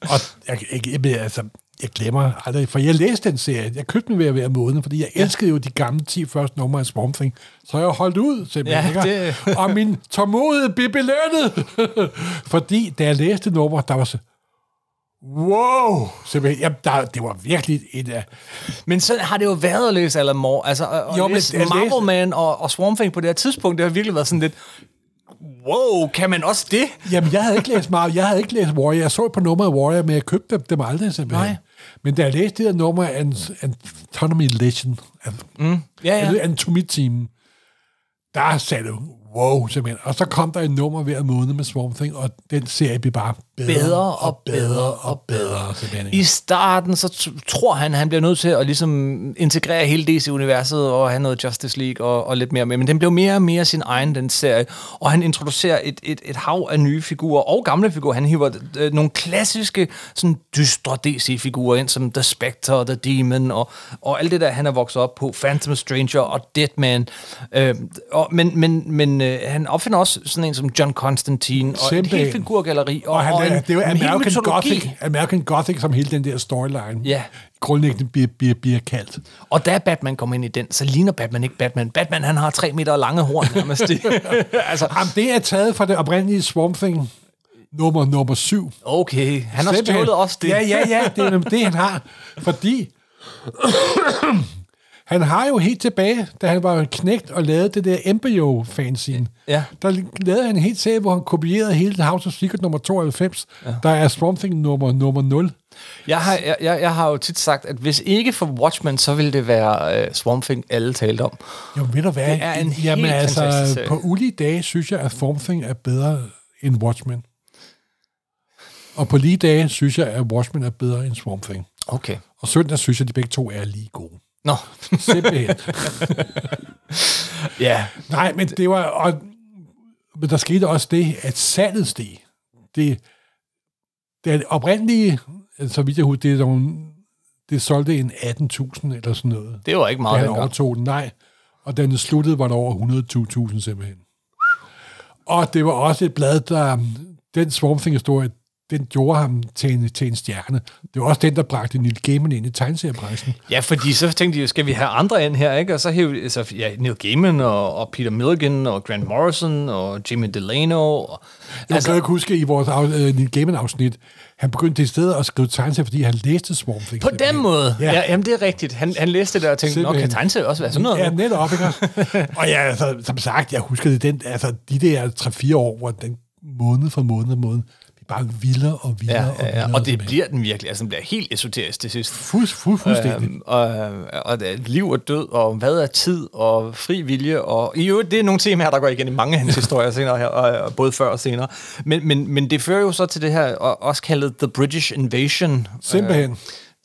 og jeg, jeg, jeg, altså, jeg glemmer aldrig, for jeg læste den serie. Jeg købte den ved at være måned, fordi jeg elskede jo de gamle 10 første numre af Swamp Thing. Så jeg holdt ud, simpelthen. Ja, det- Og min tålmodighed blev belønnet. fordi da jeg læste nummer, der var så... Wow! Simpelthen, jamen, der, det var virkelig et af... Men så har det jo været at læse Alan Moore. Altså, at, Jo, jo, men læse at læse- Marvel Man og, og Swamp Thing på det her tidspunkt, det har virkelig været sådan lidt... Wow, kan man også det? Jamen, jeg havde ikke læst meget. Jeg havde ikke læst Warrior. Jeg så på nummer af Warrior, men jeg købte dem, dem aldrig simpelthen. Nej. Men da jeg læste det her nummer af An- Anatomy Legend, Ja, ja. ja. Anatomy Team, der sagde du, wow, simpelthen. Og så kom der et nummer hver måned med Swamp Thing, og den serie blev bare bedre, Bedre og bedre og bedre. Simpelthen. I starten, så tror han, han bliver nødt til at ligesom integrere hele DC-universet og have noget Justice League og, og lidt mere med. Men den blev mere og mere sin egen, den serie. Og han introducerer et, et, et hav af nye figurer og gamle figurer. Han hiver øh, nogle klassiske, sådan dystre DC-figurer ind, som The Spectre, The Demon og, og alt det der, han er vokset op på. Phantom Stranger og Deadman. Øh, og, men men, men øh, han opfinder også sådan en som John Constantine og et Simpelthen. helt figurgalleri. Og, han, og en, det er jo American. Gothic, American Gothic, som hele den der storyline Ja. grundlæggende bliver, bliver, bliver kaldt. Og da Batman kommer ind i den, så ligner Batman ikke Batman. Batman, han har tre meter lange horn nærmest. altså, Jamen, det er taget fra det oprindelige Swamp Thing, nummer, nummer syv. okay, han har stjålet også det. Ja, ja, ja, det er det, han har. Fordi han har jo helt tilbage, da han var knægt og lavede det der embryo fanzine Ja. der lavede han en helt serie, hvor han kopierede hele House of Secret nummer 92, ja. der er Swamp Thing nummer, nummer 0. Jeg, har, jeg, jeg, jeg har jo tit sagt, at hvis ikke for Watchmen, så ville det være uh, Swamp Thing, alle talte om. Jo, ved du hvad? Det er en Jamen helt altså, serie. på ulige dage synes jeg, at Swamp Thing er bedre end Watchmen. Og på lige dage synes jeg, at Watchmen er bedre end Swamp Thing. Okay. Og søndag synes jeg, at de begge to er lige gode. Nå, Simpelthen. ja. Nej, men det var... Og, men der skete også det, at salget steg. Det, det oprindelige, så vidt jeg husker, det, er nogle, det solgte en 18.000 eller sådan noget. Det var ikke Da meget han dengang. overtog den, nej. Og da den sluttede, var der over 120.000 simpelthen. Og det var også et blad, der... Den Swamp Thing-historie, den gjorde ham til en, til en stjerne. Det var også den, der bragte Neil Gaiman ind i tegneseriebranchen. Ja, fordi så tænkte de, skal vi have andre ind her, ikke? Og så hævde altså, ja, Neil Gaiman og, og Peter Milligan og Grant Morrison og Jimmy Delano. Og, Jeg altså, kan ikke huske i vores uh, Neil Gaiman-afsnit, han begyndte i stedet at skrive tegneserier, fordi han læste Swamp Thing. På den måde. Ja. Ja. ja jamen, det er rigtigt. Han, han læste det og tænkte, nå, kan Simpelthen. tegneserie også være sådan noget? Ja, nu?" netop, ikke? og ja, altså, som sagt, jeg husker det, den, altså, de der 3-4 år, hvor den måned for måned og måned, bare vildere og vildere Ja, og ja, ja. vildere. Og det bliver den virkelig. Altså, den bliver helt esoterisk til sidst. Fuld, fuld, fuldstændig. Øhm, og, og liv og død, og hvad er tid, og fri vilje, og i øvrigt, det er nogle temaer, der går igen i mange af hans historier senere her, og, og både før og senere. Men, men, men det fører jo så til det her, og også kaldet The British Invasion. Simpelthen. Øh,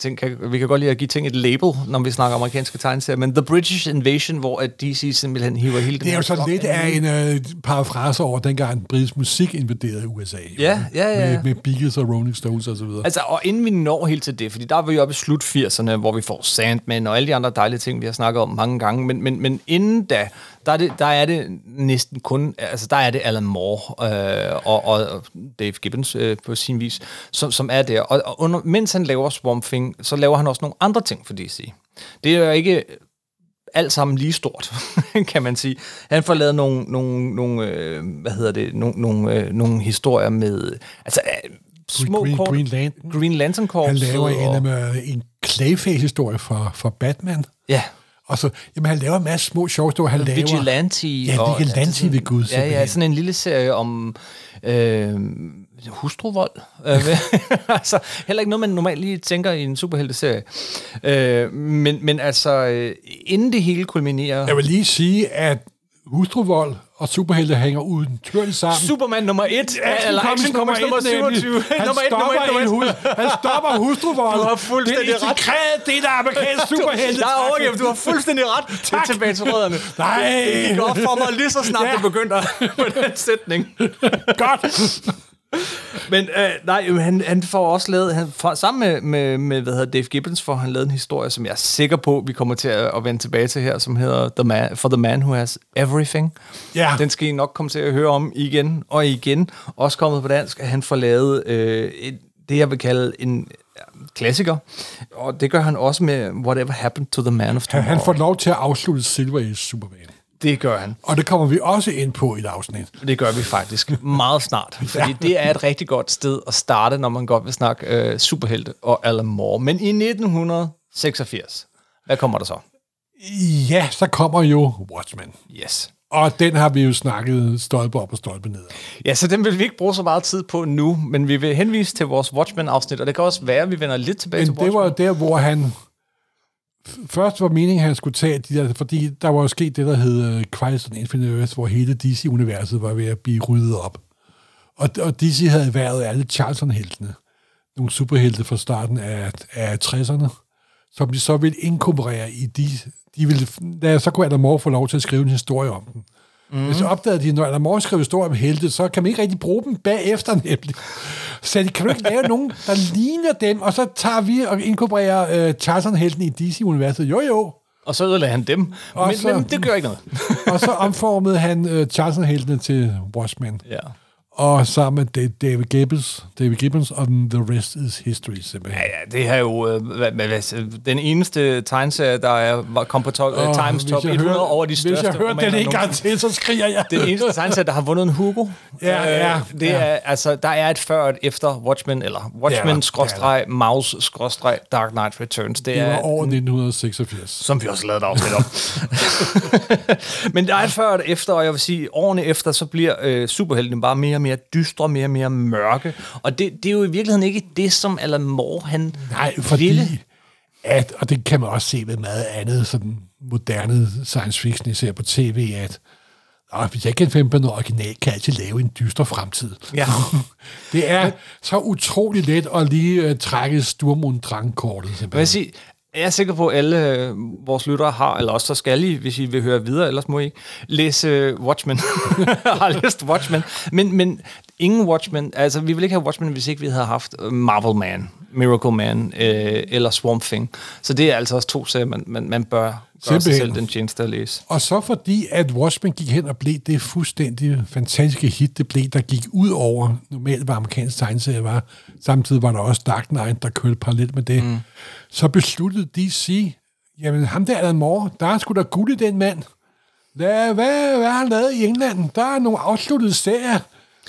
ting, kan, vi kan godt lide at give ting et label, når vi snakker amerikanske tegneserier, men The British Invasion, hvor at DC simpelthen hiver hele den Det er jo sådan lidt af en øh, parafrase over, dengang britisk musik invaderede USA. jo. Ja, ja, ja, ja. Med, med Beatles og Rolling Stones og så videre. Altså, og inden vi når helt til det, fordi der er vi oppe i slut 80'erne, hvor vi får Sandman og alle de andre dejlige ting, vi har snakket om mange gange, men, men, men inden da, der er, det, der er det næsten kun, altså der er det Alan Moore øh, og, og Dave Gibbons øh, på sin vis, som, som er der. Og, og under, mens han laver Swamp Thing, så laver han også nogle andre ting for DC. Det er jo ikke alt sammen lige stort, kan man sige. Han får lavet nogle, nogle, nogle øh, hvad hedder det, nogle, nogle, øh, nogle historier med, altså øh, små Green- kort, Green Lantern. Green Lantern Corps. Han laver en, og, og... en Clayface-historie for, for Batman. ja, Og så, jamen, han laver en masse små sjove historier. Han laver, Vigilante. Ja, og- Vigilante sådan- ved Gud, Ja, ja, sådan en lille serie om øh, hustruvold. Øh, altså, heller ikke noget, man normalt lige tænker i en superhelteserie. Øh, men, men altså, øh, inden det hele kulminerer... Jeg vil lige sige, at hustruvold og superhelte hænger udtørligt sammen. Superman nummer 1, eller Action Comics nummer 27. Han nummer 1, stopper, nummer 1, en nummer 1. hus, han stopper hustruvold. Du har fuldstændig det er ret. det er der amerikanske superhelte. Der er overgivet. Du har fuldstændig ret. Tak. Tilbage til rødderne. Nej. Det gik op for mig lige så snart Ja. det begyndte på den sætning. Godt. Men øh, nej, han, han får også lavet, han, for, sammen med, med, med, hvad hedder Dave Gibbons, får han lavet en historie, som jeg er sikker på, vi kommer til at, at vende tilbage til her, som hedder the man, For the Man Who Has Everything. Ja. Den skal I nok komme til at høre om igen og igen. Også kommet på dansk, at han får lavet øh, et, det, jeg vil kalde en klassiker. Og det gør han også med Whatever Happened to the Man of Han, Tomorrow. han får lov til at afslutte Silver Age Superman. Det gør han. Og det kommer vi også ind på i et afsnit. Det gør vi faktisk meget snart, fordi det er et rigtig godt sted at starte, når man godt vil snakke øh, superhelte og Alan Moore. Men i 1986, hvad kommer der så? Ja, så kommer jo Watchmen. Yes. Og den har vi jo snakket stolpe op og stolpe ned. Ja, så den vil vi ikke bruge så meget tid på nu, men vi vil henvise til vores Watchmen-afsnit, og det kan også være, at vi vender lidt tilbage Men til det Watchmen. var jo der, hvor han... Først var meningen, at han skulle tage de der... Fordi der var jo sket det, der hed Crisis on Infinite Earth, hvor hele DC-universet var ved at blive ryddet op. Og, og DC havde været alle Charlton-heltene. Nogle superhelte fra starten af, af 60'erne, som de så ville inkorporere i de... de ville, da, så kunne Adam Moore få lov til at skrive en historie om dem. Mm. Hvis opdagede de, når Adam Moore skrev historie om helte, så kan man ikke rigtig bruge dem bagefter nemlig. Så de kan du ikke lave nogen, der ligner dem, og så tager vi og inkorporerer uh, Charlton-helten i DC-universet. Jo, jo. Og så ødelagde han dem, Og men, så- men det gør ikke noget. Og så omformede han uh, Charlton-heltene til Watchmen. Ja. Og sammen med Da- David Gibbons, David Gibbons og The Rest is History, simpelthen. Ja, ja, det her er jo øh, hvad, hvad, hvad, den eneste tegneserie, der er, kom på top, Og uh, Times Top jeg 100 hører- over de største Hvis jeg hører den en gang til, så skriger jeg. Den eneste tegneserie, der har vundet en Hugo. Ja, ja, Øh, det ja. er, altså, der er et før og et efter Watchmen, eller Watchmen, Ja, skråstreg, Mouse, skråstreg, Dark Knight Returns. Det, Det er, var over 1986. som vi også lavede et afsnit om. Men der er et før og et efter, og jeg vil sige, årene efter, så bliver øh, superheltene bare mere mere dystre, mere og mere mørke. Og det, det er jo i virkeligheden ikke det, som Alan Moore, han Nej, fordi ville. at, og det kan man også se ved meget andet sådan moderne science fiction, især på tv, at og hvis jeg ikke kan finde på noget originalt, kan jeg altid lave en dyster fremtid. Ja. Det er så utrolig let at lige uh, trække Sturmund Drang-kortet. Vil sige, jeg er sikker på, at alle øh, vores lyttere har, eller også så skal I, hvis I vil høre videre, ellers må I ikke, læse øh, Watchmen. har læst Watchmen. Men, men ingen Watchmen, altså vi ville ikke have Watchmen, hvis ikke vi havde haft øh, Marvel Man, Miracle Man øh, eller Swamp Thing. Så det er altså også to serier, man, man, man bør gøre sig selv den tjeneste at læse. Og så fordi, at Watchmen gik hen og blev det fuldstændig fantastiske hit, det blev, der gik ud over normalt, hvad amerikansk tegneserie var. Samtidig var der også Dark Knight, der kørte parallelt med det. Mm. Så besluttede DC, jamen ham der Alan Moore, der er sgu da guld i den mand. Hvad, hvad, hvad har han lavet i England? Der er nogle afsluttede serier.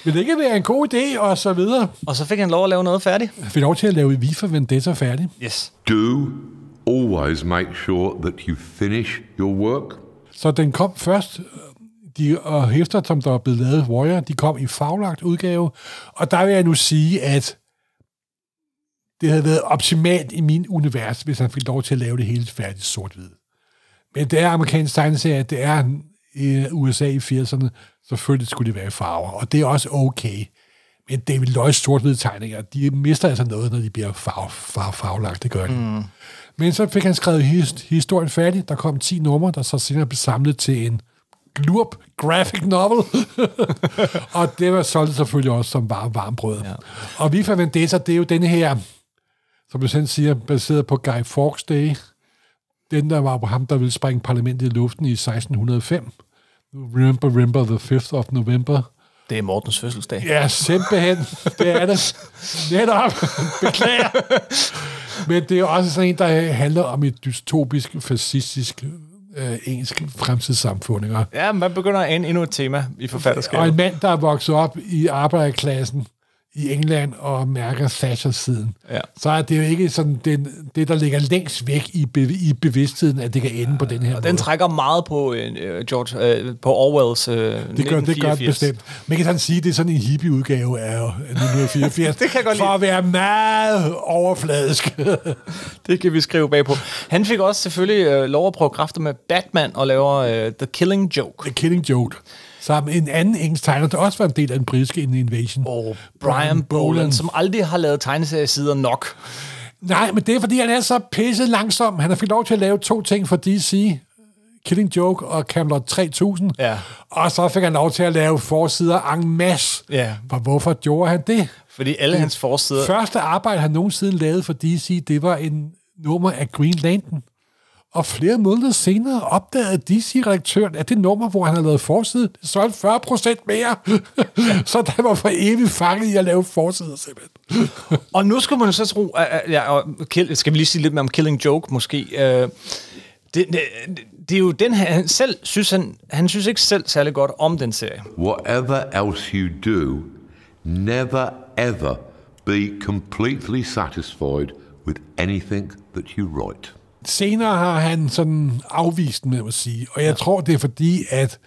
Vil det ikke være en god idé? Og så videre. Og så fik han lov at lave noget færdigt. Jeg fik lov til at lave V for Vendetta færdig. Yes. Do always make sure that you finish your work. Så den kom først, de og hæfter, som der er blevet lavet Warrior, de kom i faglagt udgave, og der vil jeg nu sige, at det havde været optimalt i min univers, hvis han fik lov til at lave det hele færdigt sort-hvid. Men det er amerikansk tegneserie, det er i USA i 80'erne, selvfølgelig skulle det være i farver, og det er også okay. Men David Lloyds sort-hvide tegninger, de mister altså noget, når de bliver farv, farv, farvelagt, det gør de. Mm. Men så fik han skrevet his, historien færdig. Der kom 10 numre, der så senere blev samlet til en glurp graphic novel. og det var solgt selvfølgelig også som varm, varm brød. Ja. Og Vi for Vendetta, det er jo denne her, som du selv siger, baseret på Guy Fawkes Day. Den, der var på ham, der ville springe parlamentet i luften i 1605. Remember, remember the 5th of November. Det er Mortens fødselsdag. Ja, simpelthen. Det er det. Netop. Beklager. Men det er også sådan en, der handler om et dystopisk, fascistisk, øh, engelsk fremtidssamfund. Ikke? Ja, man begynder at ane endnu et tema i Og forfatterskabet. en mand, der er vokset op i arbejderklassen i England og mærker Thatcher-siden. Ja. Så er det jo ikke sådan den, det, der ligger længst væk i, be, i bevidstheden, at det kan ende på den her Og måde. den trækker meget på øh, George, øh, på Orwells øh, det gør, det gør det 1984. bestemt. Man kan sådan sige, at det er sådan en hippie-udgave af 1984. Det kan godt For at være meget overfladisk. Det kan vi skrive bagpå. Han fik også selvfølgelig øh, lov at prøve kræfter med Batman og laver øh, The Killing Joke. The Killing Joke. Sammen en anden engelsk tegner, der også var en del af den britiske invasion. Og Brian Boland, som aldrig har lavet tegneseriesider nok. Nej, men det er, fordi han er så pisse langsom. Han har fået lov til at lave to ting for DC. Killing Joke og Camelot 3000. Ja. Og så fik han lov til at lave forsider en masse. Ja. For hvorfor gjorde han det? Fordi alle hans forsider... Første arbejde, han nogensinde lavede for DC, det var en nummer af Green Lantern. Og flere måneder senere opdagede DC-redaktøren, at det nummer, hvor han havde lavet forside, det solgte 40 procent mere. så der var for evigt fanget i at lave forsider, simpelthen. Og nu skal man så tro, at, at, ja, skal vi lige sige lidt mere om Killing Joke måske. Øh, det, det, det er jo den her, han selv synes, han, han synes ikke selv særlig godt om den serie. Whatever else you do, never ever be completely satisfied with anything that you write. Senere har han sådan afvist med at sige, og jeg ja. tror, det er fordi, at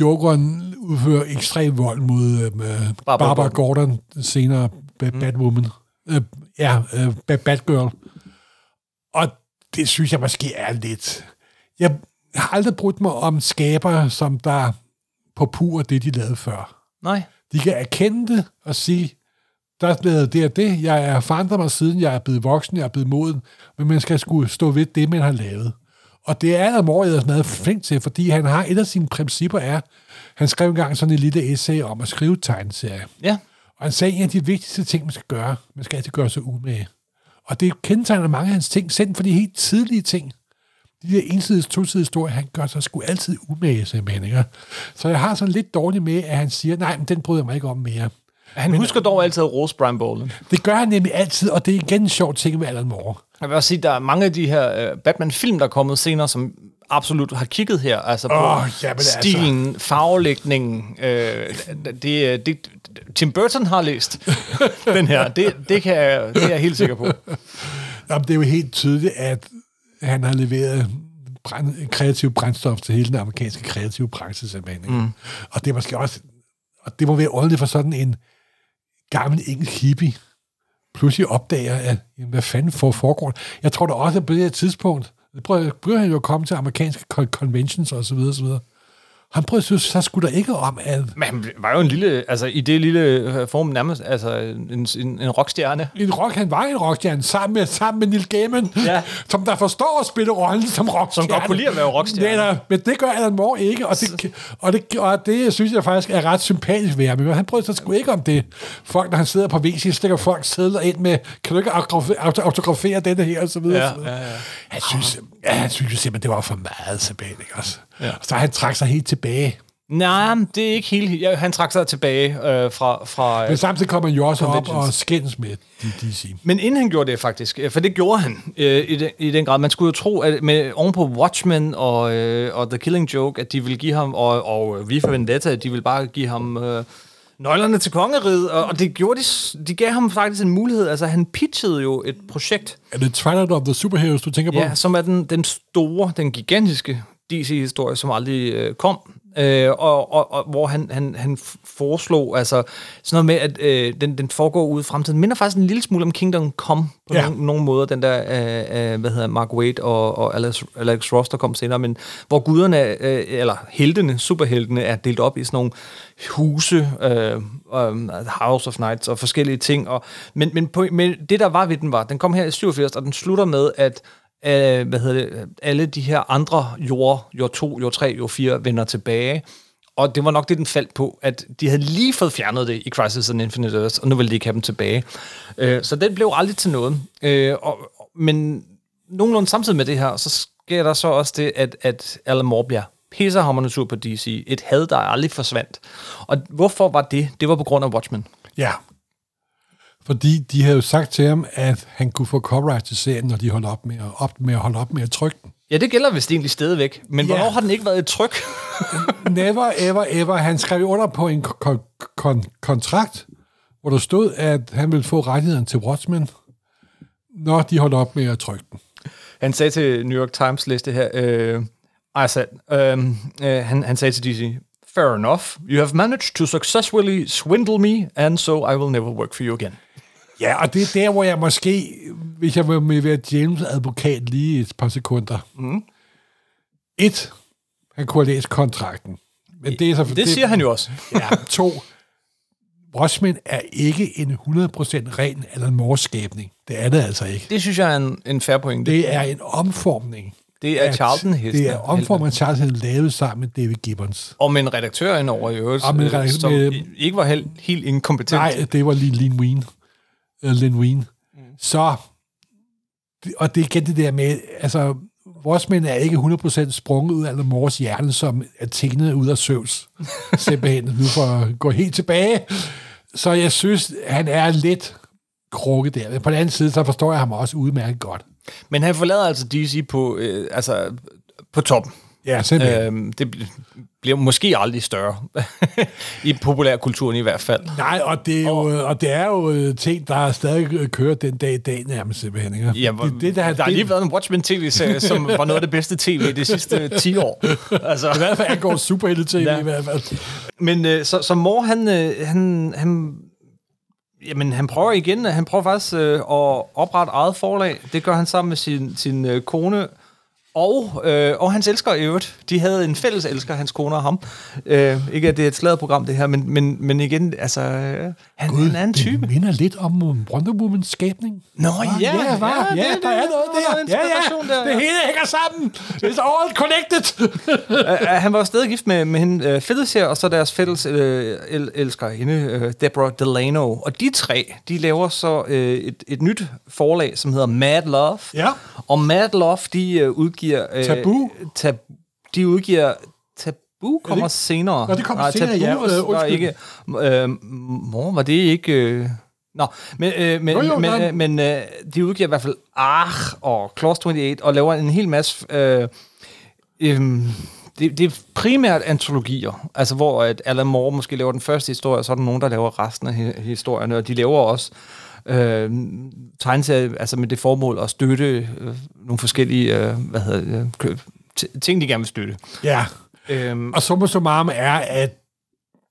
Jokeren udfører ekstrem vold mod øh, Barbara Barbara, Barbara Gordon, senere ba- Batwoman. Øh, ja, øh, ba- Batgirl. Og det synes jeg måske er lidt... Jeg har aldrig brudt mig om skabere, som der på pur det, de lavede før. Nej. De kan erkende det og sige, der er blevet det og det, jeg er forandret mig siden, jeg er blevet voksen, jeg er blevet moden, men man skal skulle stå ved det, man har lavet. Og det er Adam Moore meget flink til, fordi han har et af sine principper er, han skrev engang sådan en lille essay om at skrive tegneserie. Ja. Og han sagde, at en af de vigtigste ting, man skal gøre, man skal altid gøre sig umage. Og det kendetegner mange af hans ting, selv for de helt tidlige ting. De der ensidige, tosidige historier, han gør sig sgu altid umage, simpelthen. Ikke? Så jeg har sådan lidt dårligt med, at han siger, nej, men den bryder jeg mig ikke om mere. Han men, husker dog altid at rose Brian Boland. Det gør han nemlig altid, og det er igen en sjov ting med Alan Moore. Jeg vil også sige, der er mange af de her uh, Batman-film, der er kommet senere, som absolut har kigget her, altså på Åh, jamen altså. stilen, farvelægningen. Øh, det, det, Tim Burton har læst den her. Det, det, kan jeg, det er jeg helt sikker på. Jamen, det er jo helt tydeligt, at han har leveret brænd, kreativ brændstof til hele den amerikanske kreative branche, simpelthen. Mm. Og det er måske også, og det må være ordentligt for sådan en gammel engelsk hippie, pludselig opdager, at jamen, hvad fanden for foregår. Jeg tror da også, at på det her tidspunkt, det prøver han jo at komme til amerikanske conventions og så videre, så videre. Han prøvede synes, så skulle der ikke om, at... Men han var jo en lille, altså i det lille øh, form nærmest, altså en, en, en rockstjerne. En rock, han var en rockstjerne, sammen med, sammen med Neil Gaiman, Ja. som der forstår at spille rollen som rockstjerne. Som godt kunne lide at være rockstjerne. Nej, nej, men det gør Alan Moore ikke, og det, og det, og det synes jeg faktisk er ret sympatisk ved ham. Men han prøvede så sgu ikke om det. Folk, når han sidder på WC, stikker folk sædler ind med, kan du ikke autografere, denne her, og så videre. Ja, og så videre. ja, ja. Han synes, ja, han synes jo simpelthen, det var for meget ikke også? Ja. Så han trak sig helt tilbage. Nej, det er ikke helt... Ja, han trak sig tilbage øh, fra... fra Men samtidig kommer han jo også op og skændes med DC. Men inden han gjorde det faktisk, øh, for det gjorde han øh, i, den, i den grad. Man skulle jo tro, at med oven på Watchmen og, øh, og The Killing Joke, at de ville give ham, og, og V for Vendetta, at de ville bare give ham øh, nøglerne til kongeriget, og, og det gjorde de, de gav ham faktisk en mulighed. Altså, han pitchede jo et projekt, Er det Twilight of the Superheroes, du tænker på? ja, som er den, den store, den gigantiske DC-historie, som aldrig øh, kom. Øh, og, og, og hvor han, han, han foreslog altså sådan noget med, at øh, den, den foregår ude i fremtiden. Minder faktisk en lille smule om Kingdom Come på Ja. ja. nogle, nogle måder, den der, øh, øh, hvad hedder Mark Waid og, og Alex, Alex Ross, der kom senere, men hvor guderne, øh, eller heltene, superheltene, er delt op i sådan nogle huse, øh, um, House of Knights og forskellige ting. Og, men, men, på, men det, der var ved den, var, den kom her i 87, og den slutter med, at øh, hvad hedder det, alle de her andre jord, jord 2, jord 3, jord 4 vender tilbage. Og det var nok det, den faldt på, at de havde lige fået fjernet det i Crisis on Infinite Earths, og nu ville de ikke have dem tilbage. Øh, så den blev aldrig til noget. Øh, og, men nogenlunde samtidig med det her, så sker der så også det, at, at Alan Moore bliver pissehammerende sur på DC. Et had, der aldrig forsvandt. Og hvorfor var det? Det var på grund af Watchmen. Ja. Fordi de havde jo sagt til ham, at han kunne få copyright til serien, når de holdt op med at, op med at holde op med at trykke den. Ja, det gælder vist egentlig stadigvæk. Men Ja. hvornår har den ikke været et tryk? Never, ever, ever. Han skrev under på en kon- kon- kontrakt, hvor der stod, at han ville få rettigheden til Watchmen, når de holdt op med at trykke den. Han sagde til New York Times liste her, øh, I said, um, øh, han, han sagde til DC, Fair enough, you have managed to successfully swindle me, and so I will never work for you again. Ja, og det er der, hvor jeg måske, hvis jeg vil være James advokat lige et par sekunder. Mm. Et, han kunne have læst kontrakten. Men det, er så, Det siger han jo også. Ja, to. Watchmen er ikke en 100% ren Alan Moore-skabning. Det er det altså ikke. Det synes jeg er en, en fair point. Det er en omformning Det er at Charlton-hestene. Det er omformet af Charlton lavet sammen med David Gibbons. Og med en redaktør indover i øvrigt, Og med en øh, redaktør- som med- ikke var helt, helt inkompetent. Nej, det var lige Lin Wien. Lin Wien. Mm. Så, og det er igen det der med, altså, vores mænd er ikke 100% sprunget ud af mors hjerne, som Athene ud af Søvs. Simpelthen, nu for at gå helt tilbage. Så jeg synes, han er lidt krukket der. Men på den anden side, så forstår jeg ham også udmærket godt. Men han forlader altså DC på, øh, altså, på toppen. Ja, simpelthen. Øhm, det bl- bliver måske aldrig større. I populærkulturen i hvert fald. Nej, og det, er jo, og det er jo øh, ting, der stadig øh, kører den dag i dag nærmest simpelthen. Ikke? Ja, det, det, der, der har lige været en Watchmen-tv-serie, som var noget af det bedste tv de sidste 10 år. Altså, I hvert fald angår superhelte-tv Ja. ja. i hvert fald. Men øh, så, så mor, han, øh, han, han, jamen, han prøver igen. Han prøver faktisk øh, at oprette eget forlag. Det gør han sammen med sin, sin øh, kone og, øh, og hans elsker i øvrigt. De havde en fælles elsker, hans kone og ham. Øh, ikke at det er et slaget program, det her, men, men, men igen, altså, øh, han, God, er en type. Det minder lidt om um, Wonder Womans skabning. Nå, ja, ja, var, ja, det- der er noget der er der. Ja, ja, der, det ja. hele hænger sammen. It's all connected. Uh, han var stadig gift med, med hende, uh, Felicia, og så deres fælles uh, el- elskerinde, uh, Deborah Delano. Og de tre, de laver så uh, et, et nyt forlag, som hedder Mad Love. Ja. Og Mad Love, de uh, udgiver... Uh, Tabu. Tab, de udgiver... Tabu kommer det- senere. Nå, det kommer Nej, senere, Tabu ja. Øh, var ikke... Uh, mor, var det ikke... Øh, Nå, men, øh, men, Jo, jo, men, nej. øh, men øh, de udgiver i hvert fald Arch og Clause 28 og laver en hel masse... Øh, øhm, det, det er primært antologier, altså hvor at Alan Moore måske laver den første historie, og så er der nogen, der laver resten af hi- historierne, og de laver også øh, tegneserier, altså med det formål at støtte øh, nogle forskellige øh, hvad hedder det, t- ting, de gerne vil støtte. Ja, Øhm, og summa summarum er, at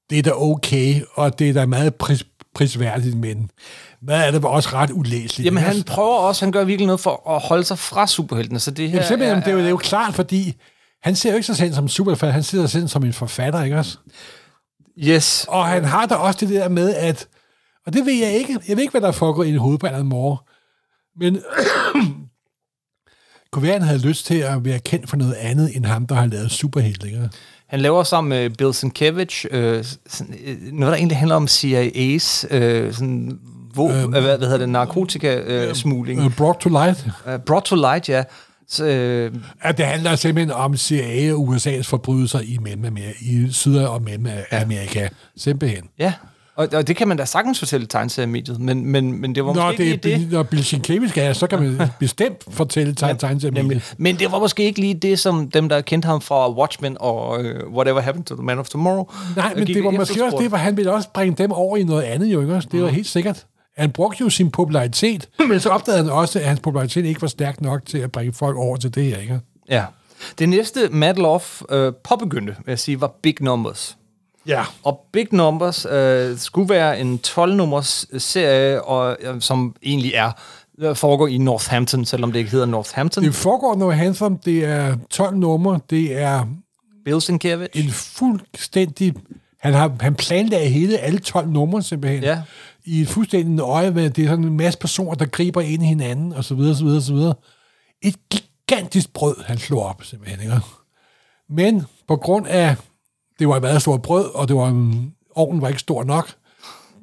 det er da okay, og det er da meget pris, prisværdigt, men hvad er det også ret ulæseligt. jamen, han prøver også, han gør virkelig noget for at holde sig fra superheltene, så det her Jamen, simpelthen, er, det, er jo, det er jo klart, fordi han ser jo ikke sig selv som en superforfatter, han ser sig selv som en forfatter, ikke også? Yes, Og han har da også det der med, at... Og det ved jeg ikke. Jeg ved ikke, hvad der foregår i hovedet på Alan Moore. Men kunne være, han havde lyst til at være kendt for noget andet, end ham, der har lavet superhelte. Ikke? Han laver sammen med Bill Sienkiewicz øh, sådan, øh, noget, der egentlig handler om CIA's øh, sådan, hvor, øhm, hvad, hvad hedder det, narkotika-smugling. Uh, brought to light. Øh, brought to light, ja. Så, øh, At det handler simpelthen om CIA og USA's forbrydelser i, Mellemamerika, i Syd- og Mellemamerika. Simpelthen. ja, og, og det kan man da sagtens fortælle i tegneseriemediet, men, men, men det var Når, måske det, ikke lige det. når Bill Sienkiewicz er, så kan man bestemt fortælle tegn, tegneserier. Nemlig. Men det var måske ikke lige det, som dem, der kendte ham fra Watchmen og uh, Whatever Happened to the Man of Tomorrow. Nej, øh, men det var måske også det, hvor han ville også bringe dem over i noget andet, jo ikke også? Det var helt sikkert. Han brugte jo sin popularitet, men så opdagede han også, at hans popularitet ikke var stærk nok til at bringe folk over til det her, ikke? Ja. Det næste Mad Love øh, påbegyndte, vil jeg sige, var Big Numbers. Ja. Og Big Numbers øh, skulle være en 12-nummers serie, og, øh, som egentlig er øh, foregår i Northampton, selvom det ikke hedder Northampton. Det foregår noget handsome. Det er 12 numre. Det er Bill Sienkiewicz. en fuldstændig... Han, har, han planlagde hele alle 12 numre simpelthen. Ja. I et fuldstændig øje med, det er sådan en masse personer, der griber ind i hinanden, og så videre, så videre, så videre. Et gigantisk brød, han slog op simpelthen. Ikke? Men på grund af, det var et meget stort brød, og det var en, ovnen var ikke stor nok,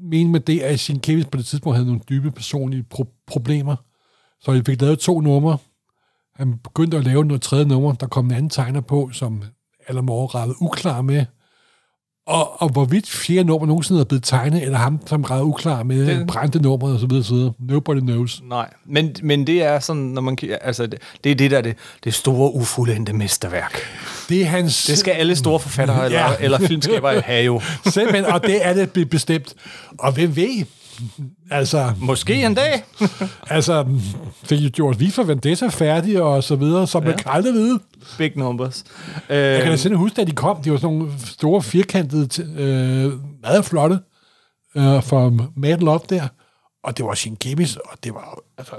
men med det, at sin Kevin på det tidspunkt havde nogle dybe personlige pro- problemer. Så han fik lavet to numre. Han begyndte at lave noget tredje nummer. Der kom en anden tegner på, som Alan Moore uklar med. Og, og hvorvidt fjerde nummer nogensinde er blevet tegnet, eller ham, som rejede uklar med Det- brændte nummer og så videre. Nobody knows. Nej, men, men det er sådan, når man altså det, det er det der det, det store ufuldendte mesterværk. Det er hans... Det skal alle store forfattere eller, Ja. eller filmskabere have jo. Simpelthen, og det er det be- bestemt. Og hvem ved? Altså, Måske en dag. altså fik jo George V for Vendetta færdig og så videre, som ja. man kan aldrig vide. Big numbers. Jeg kan da Øh, selv huske, da de kom, de var sådan nogle store, firkantede, øh, meget flotte, øh, fra Mad Love der. Og det var Sienkiewicz, og det var, altså,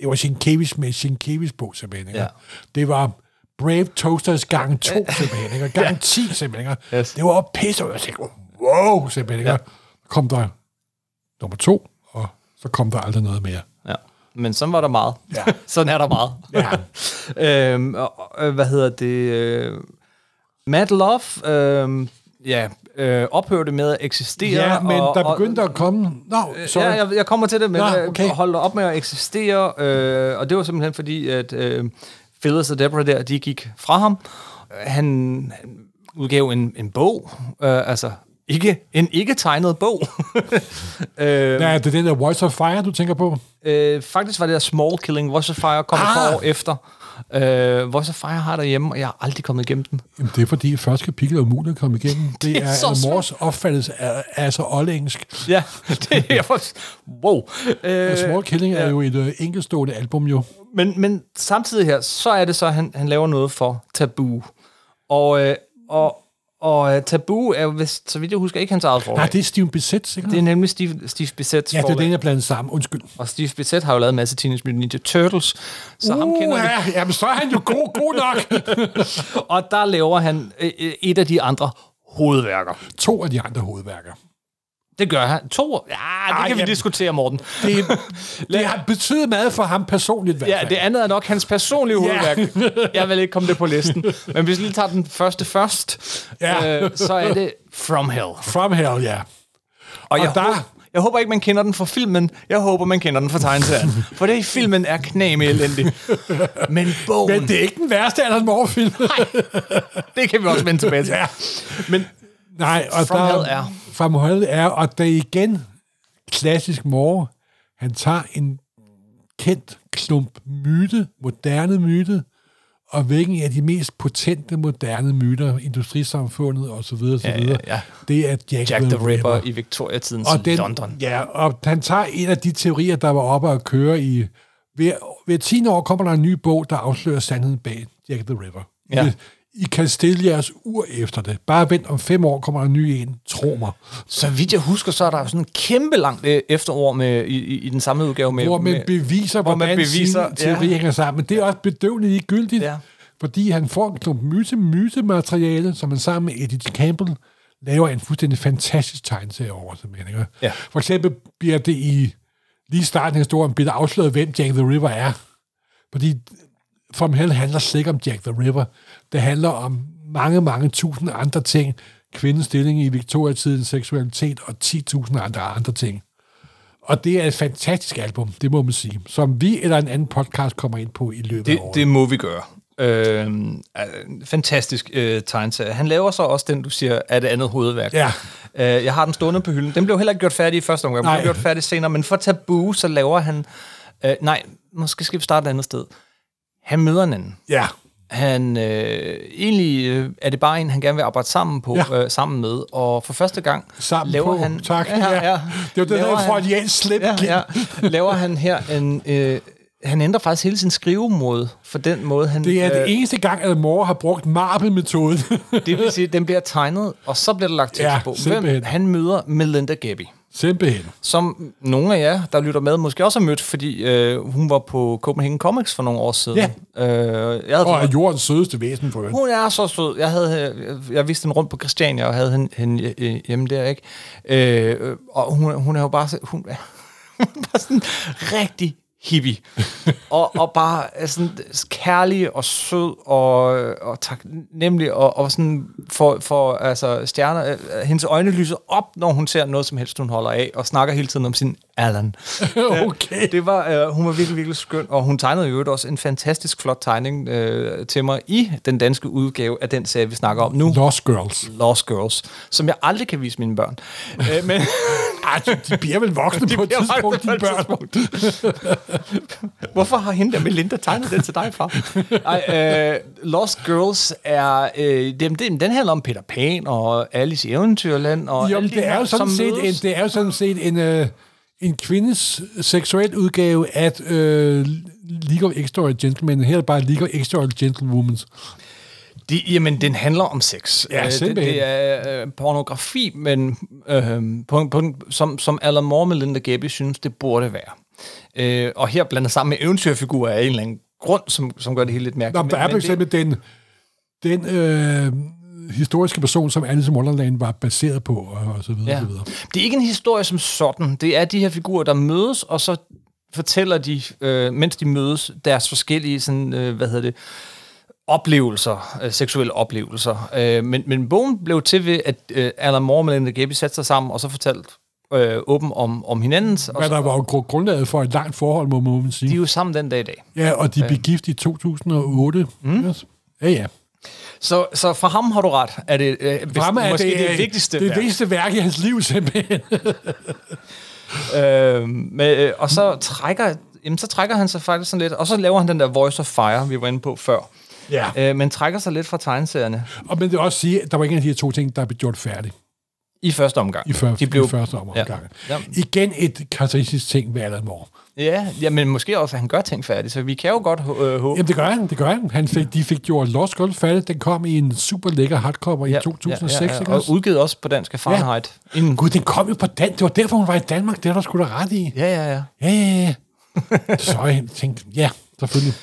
det var Sienkiewicz med Sienkiewicz på, simpelthen. Ikke? Ja. Det var Brave Toasters gang 2, simpelthen. Ikke? Gang 10, simpelthen. Ikke? Yes. Det var pisse, og jeg tænkte, wow, simpelthen. Ikke? Ja. Kom der nummer to, og så kom der aldrig noget mere. ja. men sådan var der meget. Ja. sådan er der meget. Ja. øhm, og, og, hvad hedder det? Øh, Mad Love, øh, ja, øh, ophørte med at eksistere. Ja, men og, der og- begyndte at komme... Nå, sorry. Ja, jeg, jeg kommer til det, men Nå, okay. okay. holdt op med at eksistere, øh, og det var simpelthen fordi, at øh, Phyllis og Deborah der, de gik fra ham. Han, han udgav en, en bog, øh, altså ikke, en ikke tegnet bog. øh, Ja, det er den der Voice of Fire, du tænker på? øh, faktisk var det der Small Killing, Voice of Fire kom ah. et par år efter. Øh, Voice of Fire har derhjemme, og jeg har aldrig kommet igennem den. Jamen, det er fordi, første kapitel er umuligt at komme igennem. Det, Det er er, så er Mors opfattelse af, af så oldengelsk. Ja, det er for... Wow. Øh, Small Killing er jo et øh, enkeltstående album jo. Men, men samtidig her, så er det så, at han, han laver noget for Tabu. Og, øh, og, og øh, Tabu er jo, vist, så vidt jeg husker, ikke hans eget forlag. Nej, det er Steven Bissett, sikkert. det er nemlig Steve, Steve Bissets ja, det er den, jeg blandet sammen. Undskyld. Og Steve Bissett har jo lavet en masse Teenage Mutant Ninja Turtles, så ham kender vi. ja, jamen, så er han jo god, god nok. Og der laver han øh, øh, et af de andre hovedværker. to af de andre hovedværker. Det gør han. To? Ja, det Ej, kan vi jamen. diskutere, Morten. Det, det har betydet meget for ham personligt, hvert Ja, det andet er nok hans personlige Ja. hovedværk. Jeg vil ikke komme det på listen. Men hvis vi lige tager den første først, Ja. øh, så er det From Hell. From Hell, ja. Og, jeg, der- håber, jeg håber ikke, man kender den fra filmen. Jeg håber, man kender den fra tegneserien. For det i filmen er knæme elendig. Men bogen, Men det er ikke den værste Alan Moore-film. det kan vi også vende tilbage til. Ja. Men Nej, og From der, Hell er. From Hell er, og det er igen klassisk Moore. Han tager en kendt klump myte, moderne myte, og hvilken af de mest potente moderne myter, industrisamfundet osv. Så videre, så Ja, videre, ja, ja. Det er Jack, Jack the Ripper i Victoria-tidens og den, London. Ja, og han tager en af de teorier, der var oppe at køre i... Ved, ved 10 år kommer der en ny bog, der afslører sandheden bag Jack the Ripper. Ja. I, I kan stille jeres ur efter det. Bare vent, om fem år kommer der en ny en. Tro mig. Så vidt jeg husker, så er der jo sådan en kæmpe langt øh, efterår med, i, i, i den samme udgave med... Hvor man med, beviser, hvor man beviser, sin teori ja. hænger sammen. Men det er også bedøvende ligegyldigt, Ja. fordi han får en klump myte, mytemateriale, som han sammen med Edith Campbell laver en fuldstændig fantastisk tegneserie over. Simpelthen, ikke? Ja. For eksempel bliver det i lige starten af historien, bliver der afsløret, hvem Jack the Ripper er. Fordi From Hell handler slet ikke om Jack the Ripper. Det handler om mange, mange tusind andre ting. Kvindens stilling i Victoria-tidens seksualitet og 10.000 andre andre ting. Og det er et fantastisk album, det må man sige, som vi eller en anden podcast kommer ind på i løbet Det, af året. det må vi gøre. Øh, fantastisk øh, tegneserie. Han laver så også den, du siger, er det andet hovedværk. Ja. Øh, jeg har den stående på hylden. Den blev heller ikke gjort færdig i første omgang. Den blev gjort færdig senere. Men for Tabu, så laver han... Øh, nej, måske skal vi starte et andet sted. Han møder en anden. Ja, Han, øh, egentlig øh, er det bare en, han gerne vil arbejde sammen på, Ja. øh, sammen med. Og for første gang sammen laver på. han... tak. Ja, ja, Det var Laver der freudiansk slip. ja, ja, laver han her en... Øh, han ændrer faktisk hele sin skrivemåde for den måde, han... Det er øh, det eneste gang, at mor har brugt marble-metoden. Det vil sige, at den bliver tegnet, og så bliver der lagt tekst Ja, på. simpelthen. Hvem han møder Melinda Gabby, Simpelthen. som nogle af jer, der lytter med, måske også har mødt, fordi øh, hun var på Copenhagen Comics for nogle år siden. Ja. Øh, jeg havde Og er jordens sødeste væsen for øvrigt. hun er så sød. Jeg havde, øh, jeg viste hende rundt på Christiania og havde hende, hende øh, hjemme der, ikke? Øh, og hun, hun er jo bare, hun, er- hun er bare sådan rigtig hippie. og, og bare sådan kærlig og sød og, og taknemmelig og, og sådan for, for altså stjerner, øh, hendes øjne lyser op, når hun ser noget som helst, hun holder af, og snakker hele tiden om sin Allan. okay. Det var, øh, hun var virkelig, virkelig skøn, og hun tegnede jo også en fantastisk flot tegning øh, til mig i den danske udgave af den serie, vi snakker om nu. Lost Girls. Lost Girls, som jeg aldrig kan vise mine børn. øh, men Ej, de, de bliver vel voksne på et tidspunkt, de børn. hvorfor har hende der Melinda tegnet den til dig, far? Ej, øh, Lost Girls er... Øh, den, den, den handler om Peter Pan og Alice i Eventyrland. Og Jo, alle men de det er her, jo sådan set en, det er jo sådan set en, øh, en kvindes seksuel udgave af øh, League of Extraordinary Gentlemen. Her er det bare League of Extraordinary Gentlewomen. De, jamen, den handler om sex. Ja, Øh, det, det er øh, pornografi, men øh, på, på, som, som Alan Moore og Melinda Gabby synes, det burde være. Øh, og her blandet sammen med eventyrfigurer af en eller anden grund, som, som gør det hele lidt mærkeligt. Nå, der er for eksempel den, den øh, historiske person, som Alice in Wonderland var baseret på, og, og så videre, Ja. så videre. Det er ikke en historie som sådan. Det er de her figurer, der mødes, og så fortæller de, øh, mens de mødes, deres forskellige, sådan, øh, hvad hedder det, oplevelser, øh, seksuelle oplevelser. Øh, men, men bogen blev til ved, at øh, Alan Moore og Melinda Gaby satte sig sammen, og så fortalte øh, åben om, om hinandens. Og Hvad der var jo gru- grundlaget for et langt forhold, må må man sige. de er jo sammen den dag i dag. Ja, og de blev gift i 2008. Mm. Yes. Ja, ja. Så, så for ham har du ret. Er det, øh, hvis, Fremme er måske det, det, det vigtigste. Det værk. vigtigste værk i hans liv, simpelthen. Øh, med, øh, og så trækker, jamen, så trækker han sig faktisk sådan lidt, og så laver han den der Voice of Fire, vi var inde på før. ja. Øh, men trækker sig lidt fra tegneserierne Og men det vil også sige, at der var ikke en af de her to ting, der blev gjort færdig i første omgang. i, før, De blev, i første omgang. Ja. Ja. Ja. Igen et karakteristisk ting ved Alan Moore. ja, ja, men måske også, at han gør ting færdigt, så vi kan jo godt øh, håbe. Jamen, det gør han, det gør han. han fik, de fik gjort Lost Skull færdig. Den kom i en super lækker hardcover i 2006. ja, ja, ikke og også? udgivet også på dansk af Fahrenheit. Ja. Inden, Gud, den kom jo på Dan. Det var derfor, hun var i Danmark. Det er der sgu da ret i. ja, ja, ja. Ja, ja, ja. Så jeg tænkte, ja, selvfølgelig.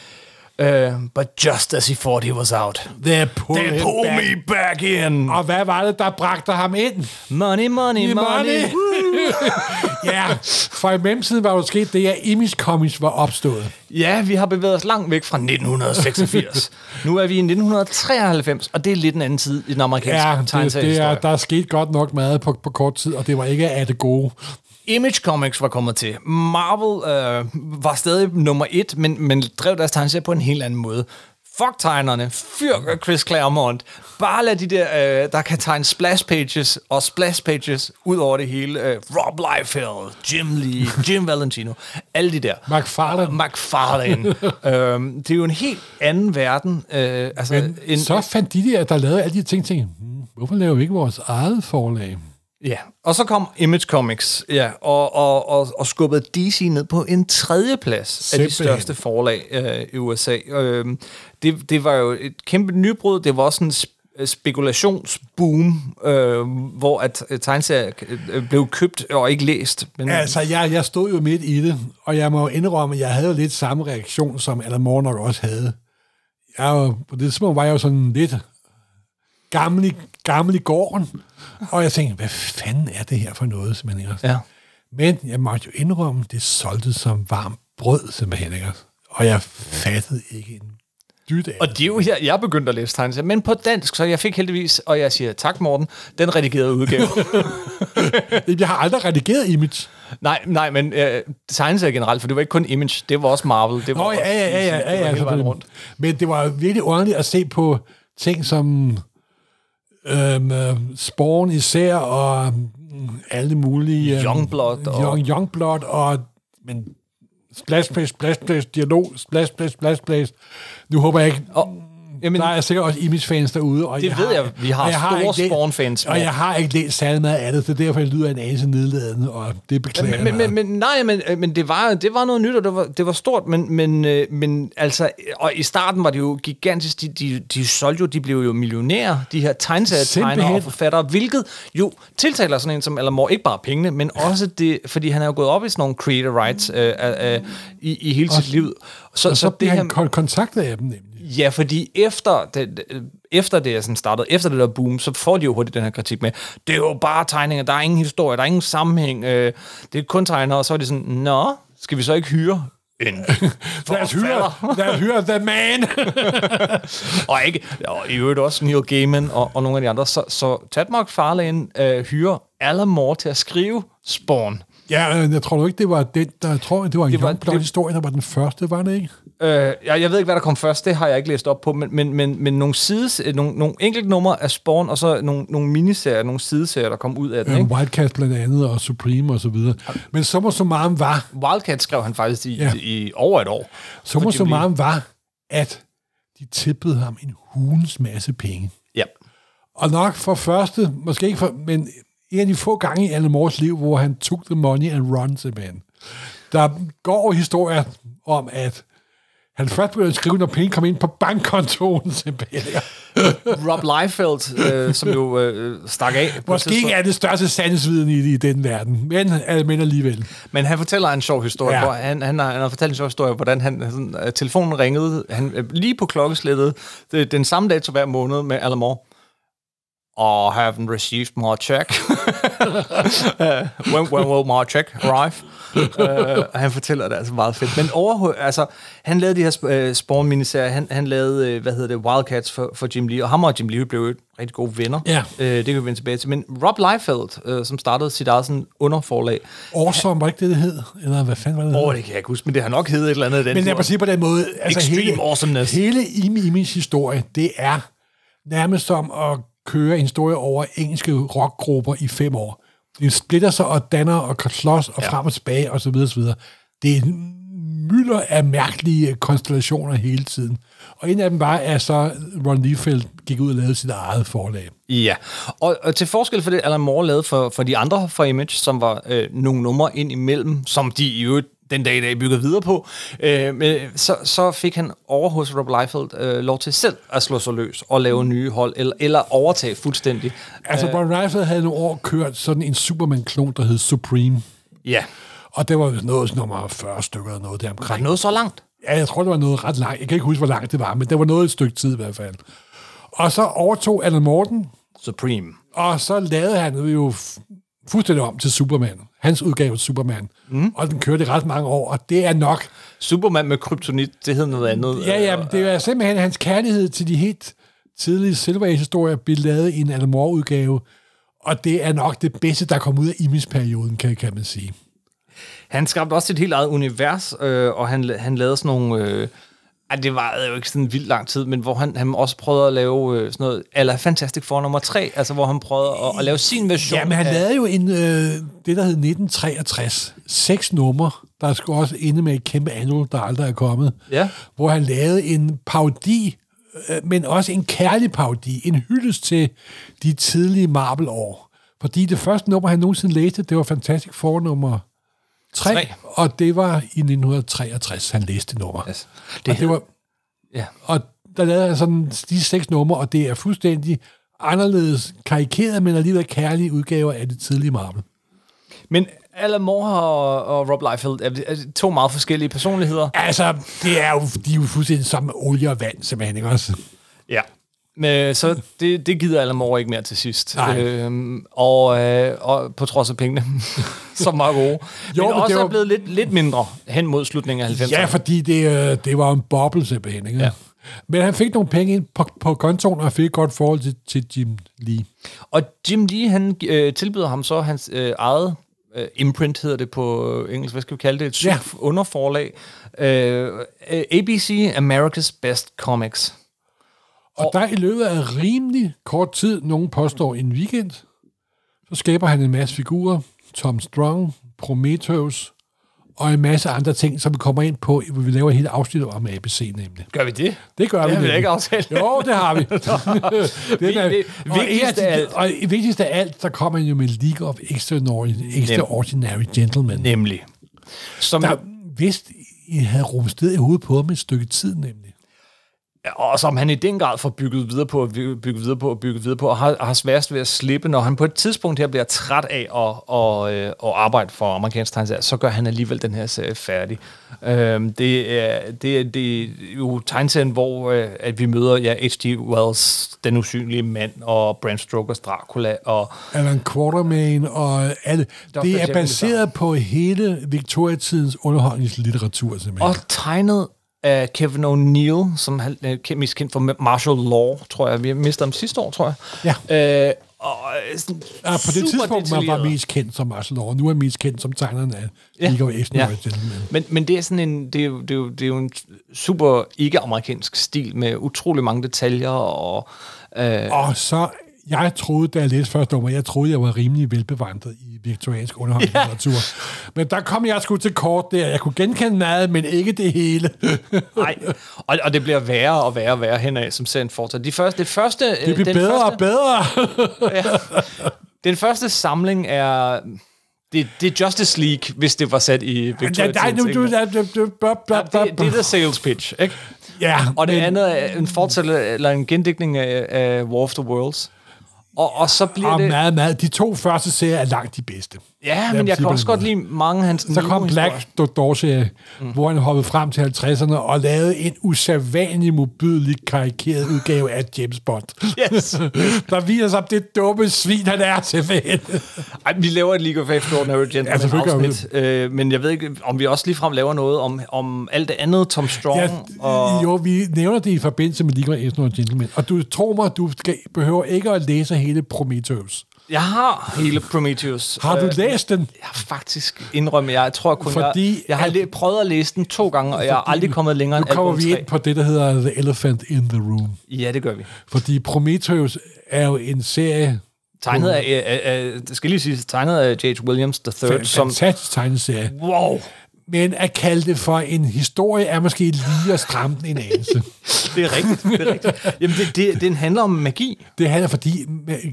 Uh, but just as he thought he was out. They pull, They pull me back in. Og hvad var det, der bragte ham ind? Money, money, money. ja, for i mellemtiden var jo sket det, at Image Comics var opstået. Ja, vi har bevæget os langt væk fra 1986. nu er vi i 1993, og det er lidt en anden tid i den amerikanske Ja, det, det er, der er sket godt nok meget på, på kort tid, og det var ikke af det gode. Image Comics var kommet til. Marvel øh, var stadig nummer et, men, men drev deres tegneserier på en helt anden måde. Fuck tegnerne, fyr Chris Claremont. Bare lad de der, øh, der kan tegne splash pages og splash pages ud over det hele. Øh, Rob Liefeld, Jim Lee, Jim Valentino, alle de der. McFarlane. McFarlane. øhm, det er jo en helt anden verden. Øh, altså, Men en, så fandt de der, der lavede alle de ting, tænkte, hmm, hvorfor laver vi ikke vores eget forlag? Ja, og så kom Image Comics, ja, og, og, og, og skubbede DC ned på en tredje plads af de Simpelthen. største forlag øh, i USA. Øh, det, det var jo et kæmpe nybrud, det var også en sp- spekulationsboom, øh, hvor at øh, tegneserier øh, blev købt og ikke læst. Men, Altså, jeg, jeg stod jo midt i det, og jeg må indrømme, at jeg havde lidt samme reaktion, som Alan Moore nok også havde. Jeg var, på det tidspunkt var jeg jo sådan lidt gammel i gården, og jeg tænkte, hvad fanden er det her for noget, simpelthen, ikke? ja. Men jeg måtte jo indrømme, det solgte som varmt brød, simpelthen, ikke? Og jeg fattede ikke en dyt af Og det er jo her, jeg begyndte at læse tegneserier, men på dansk, så jeg fik heldigvis, og jeg siger tak Morten, den redigerede udgave. Jeg har aldrig redigeret image. nej, nej, men øh, tegneserier generelt, for det var ikke kun Image, det var også Marvel. Det var Nå, ja, ja, ja, ja, ja, ja, vejen selvfølgelig. rundt. Men det var virkelig underligt at se på ting som øhm, øh, Spawn især, og mm, alle mulige... øhm, Youngblood og- Young, Youngblood, og... Men splash, splash, splash, splash, dialog, splash, splash, splash, splash. Nu håber jeg ikke... Og, jamen, Der er sikkert også image-fans derude. Og Det ved jeg. Vi har og store ikke læst- Spawn-fans. Og jeg har ikke læst særlig meget af det, så derfor lyder jeg en anelse nedladende, og det beklager jeg men, men, men, nej, men, øh, men det, var, det var noget nyt, og det var, det var stort, men, men, øh, men altså, og i starten var det jo gigantisk, de, de, de solgte jo, de blev jo millionærer, de her tegneserietegnere og forfattere, hvilket jo tiltaler sådan en som Alan Moore, ikke bare pengene, men også det, fordi han er jo gået op i sådan nogle creator rights øh, øh, øh, i, i hele sit liv. Så, og så, så bliver det han her, kon- kontaktet af dem nemlig. Ja, fordi efter det, efter det er sådan startet, efter det der boom, så får de jo hurtigt den her kritik med, det er jo bare tegninger, der er ingen historie, der er ingen sammenhæng, øh, det er kun tegner, og så er de sådan, nå, skal vi så ikke hyre en Lad os hyre, lad os hyre The Man. og ikke, og i øvrigt også Neil Gaiman og, og nogle af de andre, så, så Tad McFarlane øh, hyrer Alan Moore til at skrive Spawn. Ja, øh, jeg tror ikke, det var den, der jeg tror, det var en Det var- det- historie, der var den første, var det ikke? Øh, jeg, jeg ved ikke, hvad der kom først, det har jeg ikke læst op på, men, men, men, men nogle, sides, øh, nogle, nogle enkelte numre af Spawn, og så nogle, nogle miniserier, nogle sideserier, der kom ud af den. Ja. Ikke? Wildcat blandt andet, og Supreme og så videre. Men summa summarum var, Wildcat skrev han faktisk i, Ja. i over et år. summa For Jim summarum var, at de tippede ham en hulens masse penge. Ja. Og nok for første, måske ikke for, men en af de få gange i Alan Moores liv, hvor han took the money and run simpelthen. Der går historier om, at han først begyndte at skrive, når penge kom ind på bankkontoen simpelthen. Rob Liefeld, øh, som jo øh, stak af. Måske ikke er det største sandhedsviden i, i den verden, men, øh, men alligevel. Men han fortæller en sjov historie. Ja. Hvor han, han, har, han har fortalt en sjov historie, hvordan han, sådan, øh, telefonen ringede han, øh, lige på klokkeslættet den samme dato hver måned med Alan Moore. I haven't received my check. uh, when, when will my check arrive? uh, han fortæller det altså meget fedt. Men over, altså, han lavede de her uh, spawn miniserier han, han lavede, uh, hvad hedder det, Wildcats for, for Jim Lee, og ham og Jim Lee blev jo rigtig gode venner. Ja. Uh, det kan vi vende tilbage til. Men Rob Liefeld, uh, som startede sit eget sådan underforlag, Awesome, var ikke det, det hed? Eller hvad fanden var det? åh, oh, det kan jeg ikke huske, men det har nok heddet et eller andet af den Men mig tur. sige på den måde, altså Extreme hele, awesomeness. hele Imi Imis historie, det er nærmest som at køre en historie over engelske rockgrupper i fem år. Det splitter sig og danner og kan slås og ja. frem og tilbage og så videre, så videre. Det er en mylder af mærkelige konstellationer hele tiden. Og en af dem var, at så Ron Liefeld gik ud og lavede sit eget forlag. Ja, og, og til forskel for det, Alan Moore lavede for, for de andre fra Image, som var øh, nogle numre ind imellem, som de i øvrigt den dag i dag byggede videre på, øh, men, så, så fik han over hos Rob Liefeld øh, lov til selv at slå sig løs og lave nye hold, eller, eller overtage fuldstændig. Altså, Ron Liefeld havde nogle år kørt sådan en Superman-klon, der hed Supreme. Ja, Og det var noget nummer 40 stykker eller noget der var omkring. det noget så langt? Ja, jeg tror, det var noget ret langt. Jeg kan ikke huske, hvor langt det var, men det var noget et stykke tid i hvert fald. Og så overtog Alan Morten, Supreme. og så lavede han jo fuldstændig om til Superman. Hans udgave af Superman. Mm. Og den kørte ret mange år, og det er nok... Superman med kryptonit, det hed noget andet. Ja, ja, men det er simpelthen hans kærlighed til de helt tidlige Silver Age-historier, blev lavet i en Alan Moore-udgave, og det er nok det bedste, der kom ud af Imis-perioden, kan, kan man sige. Han skabte også sit helt eget univers, øh, og han, han lavede sådan nogle... Øh, ej, det var jo ikke sådan vildt lang tid, men hvor han, han også prøvede at lave øh, sådan noget, eller Fantastic Four nummer 3, altså hvor han prøvede at, at lave sin version. Ja, men han af- lavede jo en, øh, det, der hed 1963. Seks numre, der skulle også ende med et kæmpe annual, der aldrig er kommet. Ja. Hvor han lavede en parodi, øh, men også en kærlig parodi. En hyldest til de tidlige Marvel-år. Fordi det første nummer, han nogensinde læste, det var Fantastic Four nummer 3, Tre. og det var i 1963, han læste nummer. Yes. Det, og, det var, Ja. og der lavede han sådan de seks numre, og det er fuldstændig anderledes karikeret, men alligevel kærlige udgaver af det tidlige Marvel. Men Alan Moore og, og Rob Liefeld er, er to meget forskellige personligheder. Altså, det er jo, de er jo fuldstændig sammen med olie og vand, simpelthen, ikke også? Ja. Men, så det, det gider Alan Moore ikke mere til sidst. Nej. Øhm, og, øh, og på trods af pengene, som var gode. Jo, men, men også var- er blevet lidt, lidt mindre hen mod slutningen af 90'erne. Ja, fordi det, øh, det var en boble, simpelthen, ikke? Ja. Men han fik nogle penge ind på, på kontoen, og fik et godt forhold til, til Jim Lee. Og Jim Lee, han øh, tilbyder ham så hans øh, eget øh, imprint, hedder det på engelsk, hvad skal vi kalde det? Et Ja. underforlag. Øh, øh, ABC, America's Best Comics. Og der i løbet af rimelig kort tid, nogen påstår en weekend, så skaber han en masse figurer. Tom Strong, Prometheus og en masse andre ting, som vi kommer ind på, hvor vi laver et helt afsnit om ABC nemlig. Gør vi det? Det gør Det vi har vi ikke aftalt. Jo, det har vi. det er, vi- og, vigtigst af alt. og vigtigst af alt, der kommer han jo med League of Extraordinary, Extraordinary Gentlemen. Nemlig. Som, Der vist I havde rumsted i hovedet på ham et stykke tid, nemlig. Og som han i den grad får bygget videre på, og bygget videre på, og bygget videre på, og har, har sværest ved at slippe. Når han på et tidspunkt her bliver træt af at, at, øh, at arbejde for amerikansk tegneserie, så gør han alligevel den her serie færdig. Øhm, det, er, det, er, det er jo tegneserien, hvor øh, at vi møder ja, H.G. Wells, Den usynlige mand, og Bram Stokers Dracula, og Alan Quatermain og alle. Det er baseret på hele Victoria-tidens underholdningslitteratur, simpelthen. Og tegnet af Kevin O'Neill, som han er mest kendt for Martial Law, tror jeg. Vi mistede ham sidste år, tror jeg. Ja. Øh, og øh, sådan Ja, på det tidspunkt man var mest kendt som Marcel Law. Nu er mest kendt som tegneren af Ja. League of Extraordinary Ja. Gentlemen. Men, men det er sådan en, det er, jo, det, er jo, det er jo en super ikke-amerikansk stil med utrolig mange detaljer og øh, Og så, jeg troede, da jeg læste første nummer, jeg troede, jeg var rimelig velbevandret i viktoriansk underholdningslitteratur. Men der kom jeg sgu til kort der. Jeg kunne genkende meget, men ikke det hele. nej, og, og det bliver værre og værre og værre henad, som serien fortsætter. De første, det første, Det bliver den bedre første, og bedre. Den første samling er det, det er Justice League, hvis det var sat i Victoria. Nej, nu, du, Ja, det, det er the sales pitch, ikke? Ja, Og det men- andet er en fortsættelse, eller en gendækning af, af War of the Worlds. Og, og så bliver Og det... meget, meget. De to første serier er langt de bedste. Ja, men jeg kan også godt lide mange af hans Så kom Black. Door-serie, mm. hvor han hoppede frem til 50'erne og lavede en usædvanlig modbydelig karikeret udgave af James Bond. Yes. Der viser sig, det dumme svin, han er simpelthen. Ej, vi laver et League of Extraordinary Gentlemen vi afsnit, øh, men jeg ved ikke, om vi også ligefrem laver noget om, om alt det andet, Tom Strong Ja, og... Jo, vi nævner det i forbindelse med League of Extraordinary Gentlemen. Og du tror mig, du skal, behøver ikke at læse hele Prometheus. Jeg har hele Prometheus. Har du Øh, læst den? Jeg har faktisk indrømme, jeg tror kun, Fordi jeg, jeg har at- læ- prøvet at læse den to gange, og jeg har aldrig kommet længere Nu end kommer album vi 3. ind på det, der hedder The Elephant in the Room. Ja, det gør vi. Fordi Prometheus er jo en serie, Tegnet af, af, af, det skal lige sige, tegnet af J.H. Williams III, en som... fantastisk tegneserie. Wow, Men at kalde det for en historie er måske lige at stramme den en anelse. det er rigtigt. Det er rigtigt. Jamen, det, det, den handler om magi. Det handler fordi,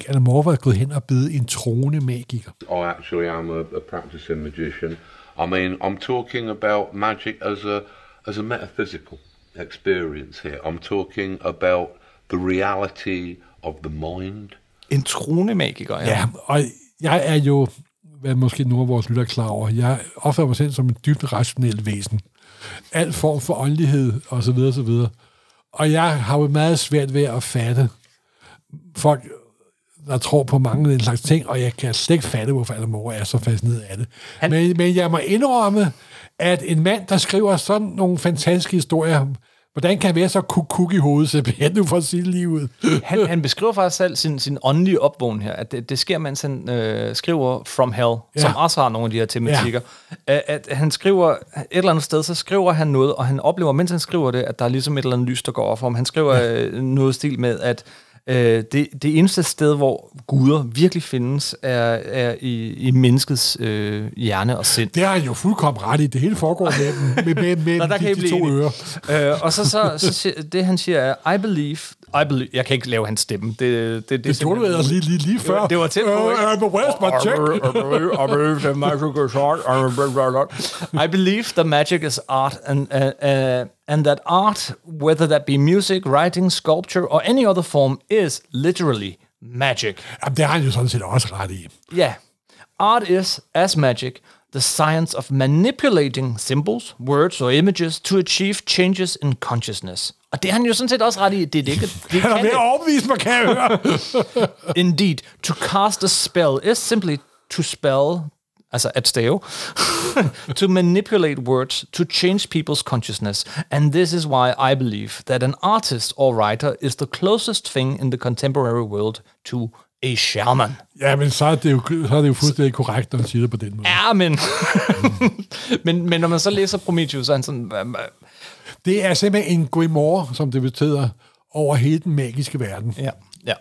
Alan Moore var gået hen og blevet en troende magiker. I actually am a, a practicing magician. I mean, I'm talking about magic as a as a metaphysical experience here. I'm talking about the reality of the mind. En trone magiker, ja. Ja, og jeg er jo, hvad måske nogle af vores lytter er klar over, jeg opfatter mig selv som et dybt rationelt væsen. Al form for åndelighed, og så videre, og så videre. Og jeg har jo meget svært ved at fatte folk, der tror på mange af den slags ting, og jeg kan slet ikke fatte, hvorfor Alan Moore er så fascineret af det. Han- Men, men jeg må indrømme, at en mand, der skriver sådan nogle fantastiske historier, hvordan kan han være så kuk i hovedet, simpelthen, nu for det lige ud. Han, han beskriver faktisk selv sin, sin åndelige opvågning her, at det, det sker, mens han øh, skriver From Hell, ja. som også har nogle af de her tematikker. Ja. At, at han skriver, et eller andet sted, så skriver han noget, og han oplever, mens han skriver det, at der er ligesom et eller andet lys, der går over for ham. Han skriver ja. noget stil med, at øh, det, det eneste sted, hvor guder virkelig findes, er, er i, i menneskets øh, hjerne og sind. Det har han jo fuldkommen ret i. Det hele foregår med, med, med, med Nå, der kan de, I de to ører. Øh, og så, så, så siger, det han siger er, I believe, I believe, jeg kan ikke lave hans stemme. Det, det, det, Det gjorde du ellers lige, lige, lige før. Det var tæt på, ikke? Uh, where's my check? I believe that magic is art, and uh, uh, and that art, whether that be music, writing, sculpture, or any other form, is literally magic. Jamen, det har han jo sådan set også ret i. Yeah, art is as magic. The science of manipulating symbols, words or images to achieve changes in consciousness. Og det har han jo sådan set også ret i. Det, det, det, det Han er kan ved det. at overbevise mig, kan jeg høre. Indeed, to cast a spell is simply to spell, altså at stave, to manipulate words to change people's consciousness. And this is why I believe that an artist or writer is the closest thing in the contemporary world to a shaman. Ja, men så er det jo, så er det jo fuldstændig korrekt, når han siger det på den måde. Ja, men, men, men når man så læser Prometheus, så er han sådan, "Hva- hva- Det er simpelthen en grimoire, som det betyder, over hele den magiske verden. ja, ja.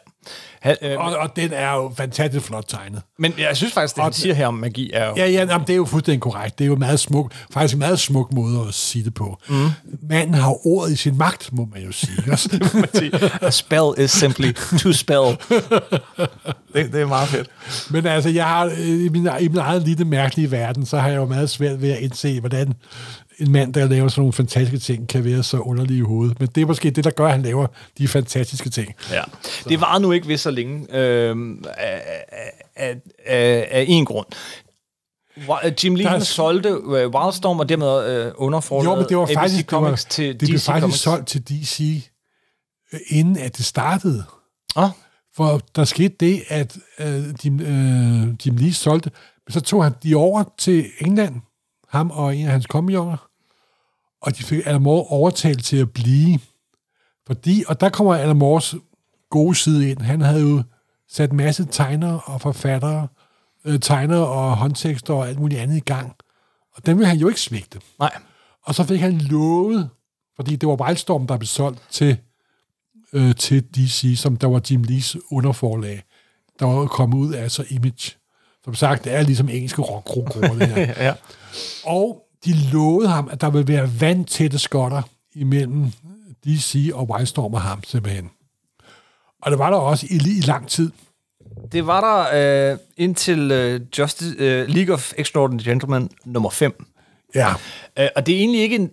Han, øh, Og, og den er jo fantastisk flot tegnet. men jeg synes faktisk, det han siger her om magi er jo... Ja, ja, jamen, det er jo fuldstændig korrekt. Det er jo meget smuk, faktisk en meget smuk måde at sige det på. Mm. Manden har ordet i sin magt, må man jo sige. også. man sige. A spell is simply to spell. det, det er meget fedt. Men altså, jeg har, øh, i, min, i min egen lille mærkelige verden, så har jeg jo meget svært ved at indse, hvordan en mand, der laver sådan nogle fantastiske ting, kan være så underlig i hovedet. Men det er måske det, der gør, at han laver de fantastiske ting. Ja. Det var nu ikke ved så længe øh, af, af, af, af en grund. Jim Lee Der er solgte øh, Wildstorm og dermed øh, underforholdet Jo, men det var ABC faktisk, det, var, Comics til det blev DC faktisk Comics. solgt til DC, øh, inden at det startede. Oh, For der skete det, at øh, Jim, øh, Jim Lee solgte, men så tog han de over til England, ham og en af hans kompagnoner, og de fik Alan Moore overtalt til at blive. Fordi, og der kommer Alan Moores gode side ind. Han havde jo sat en masse tegnere og forfattere, øh, tegnere og håndtekster og alt muligt andet i gang. Og dem ville han jo ikke svigte. nej. Og så fik han lovet, fordi det var Wildstorm, der blev solgt til, øh, til DC, som der var Jim Lees underforlag, der var kommet ud af så Image. Som sagt, det er ligesom engelske rockrockroer, det her. Ja. Og de lovede ham, at der ville være vandtætte skotter imellem DC og Wildstorm og ham, simpelthen. Og det var der også i, i lang tid. Det var der øh, indtil øh, Justice, øh, League of Extraordinary Gentlemen nummer 5. Ja. Øh, og det er egentlig ikke en...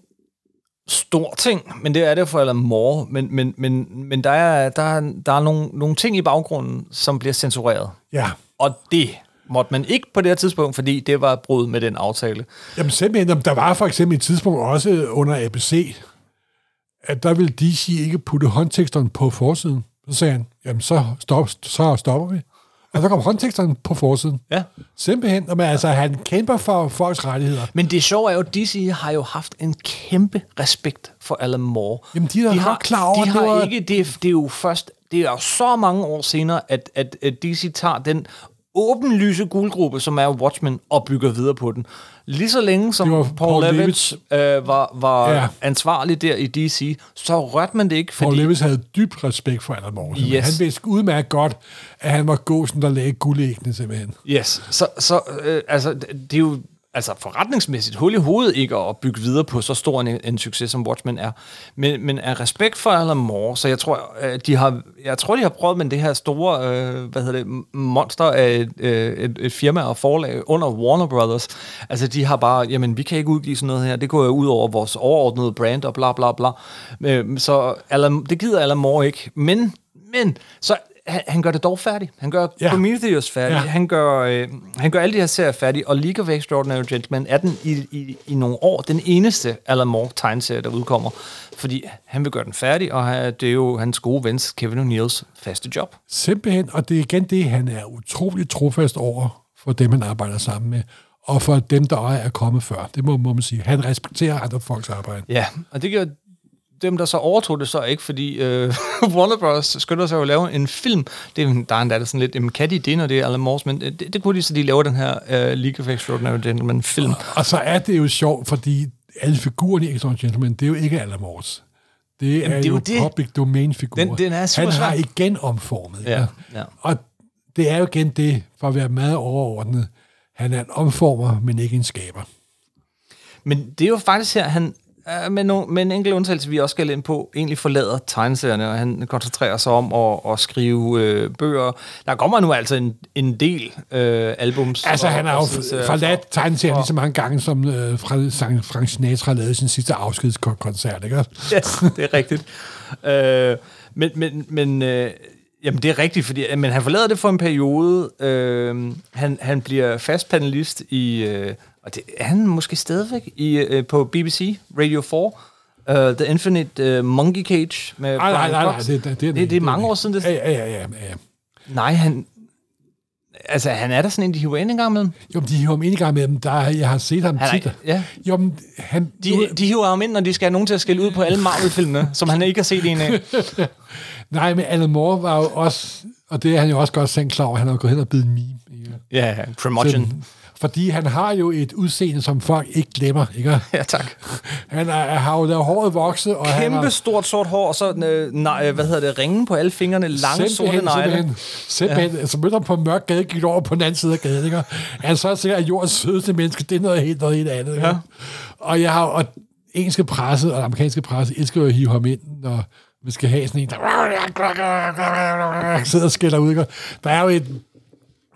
stor ting, men det er det for Alan Moore. Men, men, men, men der er, der er, der er nogle, nogle ting i baggrunden, som bliver censureret. Ja. Og det måtte man ikke på det her tidspunkt, fordi det var brud med den aftale. Jamen simpelthen, der var for eksempel et tidspunkt også under ABC, at der ville DC ikke putte håndteksterne på forsiden. Så sagde han, jamen så, stop, så stopper vi. Og så kom håndteksterne på forsiden. Ja. Simpelthen, men altså, han kæmper for folks rettigheder. Men det sjove er jo, at DC har jo haft en kæmpe respekt for Alan Moore. Jamen, de da godt klar over, de har det var- ikke, det, er- det er jo først, det er jo så mange år senere, at, at, at DC tager den åbenlyse guldgruppe, som er Watchmen, og bygger videre på den. Lige så længe som Paul, Paul Paul Levitz. Levitz øh, var, var Ja. ansvarlig der i DC, så rørte man det ikke, Paul fordi... Lewis havde dyb respekt for Alan Moore. Yes. Han vidste udmærket godt, at han var gåsen, der lagde guldæggene simpelthen. Yes, så, så øh, altså, det er jo altså forretningsmæssigt hul i hovedet ikke at bygge videre på så stor en, en succes, som Watchmen er. Men, men af respekt for Alan Moore, så jeg tror, øh, de har, jeg tror, de har prøvet med det her store øh, hvad hedder det, monster af et, øh, et, et firma og forlag under Warner Brothers. Altså, de har bare, jamen, vi kan ikke udgive sådan noget her. Det går jo ud over vores overordnede brand og bla bla bla. Øh, så Alan, det gider Alan Moore ikke. Men, men, så han, han gør det dog færdigt. Han gør Ja. Prometheus færdig. Ja. Han, gør, øh, han gør alle de her serier færdige, og League of Extraordinary Gentlemen er den i, i, i nogle år den eneste Alan Moore tegneserie, der udkommer. Fordi han vil gøre den færdig, og det er jo hans gode ven Kevin O'Neills faste job. Simpelthen, og det er igen det, han er utrolig trofast over for dem, han arbejder sammen med, og for dem, der er kommet før. Det må, må man sige. Han respekterer andre folks arbejde. Ja, og det gør dem, der så overtog det så ikke, fordi øh, Warner Bros. skynder sig jo at lave en film. Det, er- der er endda sådan lidt, jamen, kan de det, når det er Alan Moores, men det, det kunne de, så de laver den her øh, League of Extraordinary Gentlemen film. Og så er det jo sjovt, fordi alle figurerne i Exxon Gentleman, det er jo ikke Alan Moores. Det er, Jamen, er det er jo jo public domain figurer. Den- den er super Han har svær. igen omformet. ikke? Ja, ja. Og det er jo igen det, for at være meget overordnet. Han er en omformer, men ikke en skaber. Men det er jo faktisk her, han med, no, med en enkelt undtagelse, vi også skal ind på, egentlig forlader tegneserierne, og han koncentrerer sig om at, at skrive øh, bøger. Der kommer nu altså en, en del øh, albums. Altså, og- han har jo forladt tegneserien lige så mange gange, som øh, Fra- Frank Sinatra lavede sin sidste afskedskoncert, ikke? Yes, det er rigtigt. Øh, men men, men øh, jamen, det er rigtigt, fordi men han forlader det for en periode. Øh, han, han bliver fast panelist i, øh, og det er han måske stadigvæk, i, øh, på BBC Radio 4, uh, The Infinite uh, Monkey Cage med Nej, nej, Brian nej, nej, det, det, det, det, det er mange år siden. Det, Ja, ja, ja, ja, ja. Nej, han... Altså, han er der sådan en, de hiver ind en gang med. Jo, men de hiver ham ind i gang med dem. Der, jeg har set ham Han tit. ja, Jo, men han... de, de hiver ham ind, når de skal have nogen til at skille ud på alle Marvel-filmene, som han ikke har set en af. Nej, men Alan Moore var jo også... Og det er han jo også godt selv klar over. Han har jo gået hen og blevet en meme. Ikke? Ja, promotion. Så- Fordi han har jo et udseende, som folk ikke glemmer. Ikke? Ja, tak. Han er, har jo lavet håret vokse, og han Kæmpe har... stort sort hår, og så, øh, nej, hvad hedder det, ringen på alle fingrene, lange sorte negle. Simpelthen, simpelthen ja. så mødte han på en mørk gade, gik over på den anden side af gaden, ikke? Han så sikkert, at jordens sødeste menneske, det er noget helt, noget helt andet, ikke? Ja. Og jeg har, og engelske presse og amerikanske presse elsker jo at hive ham ind, når vi skal have sådan en, der sidder og skælder ud, ikke? Der er jo et,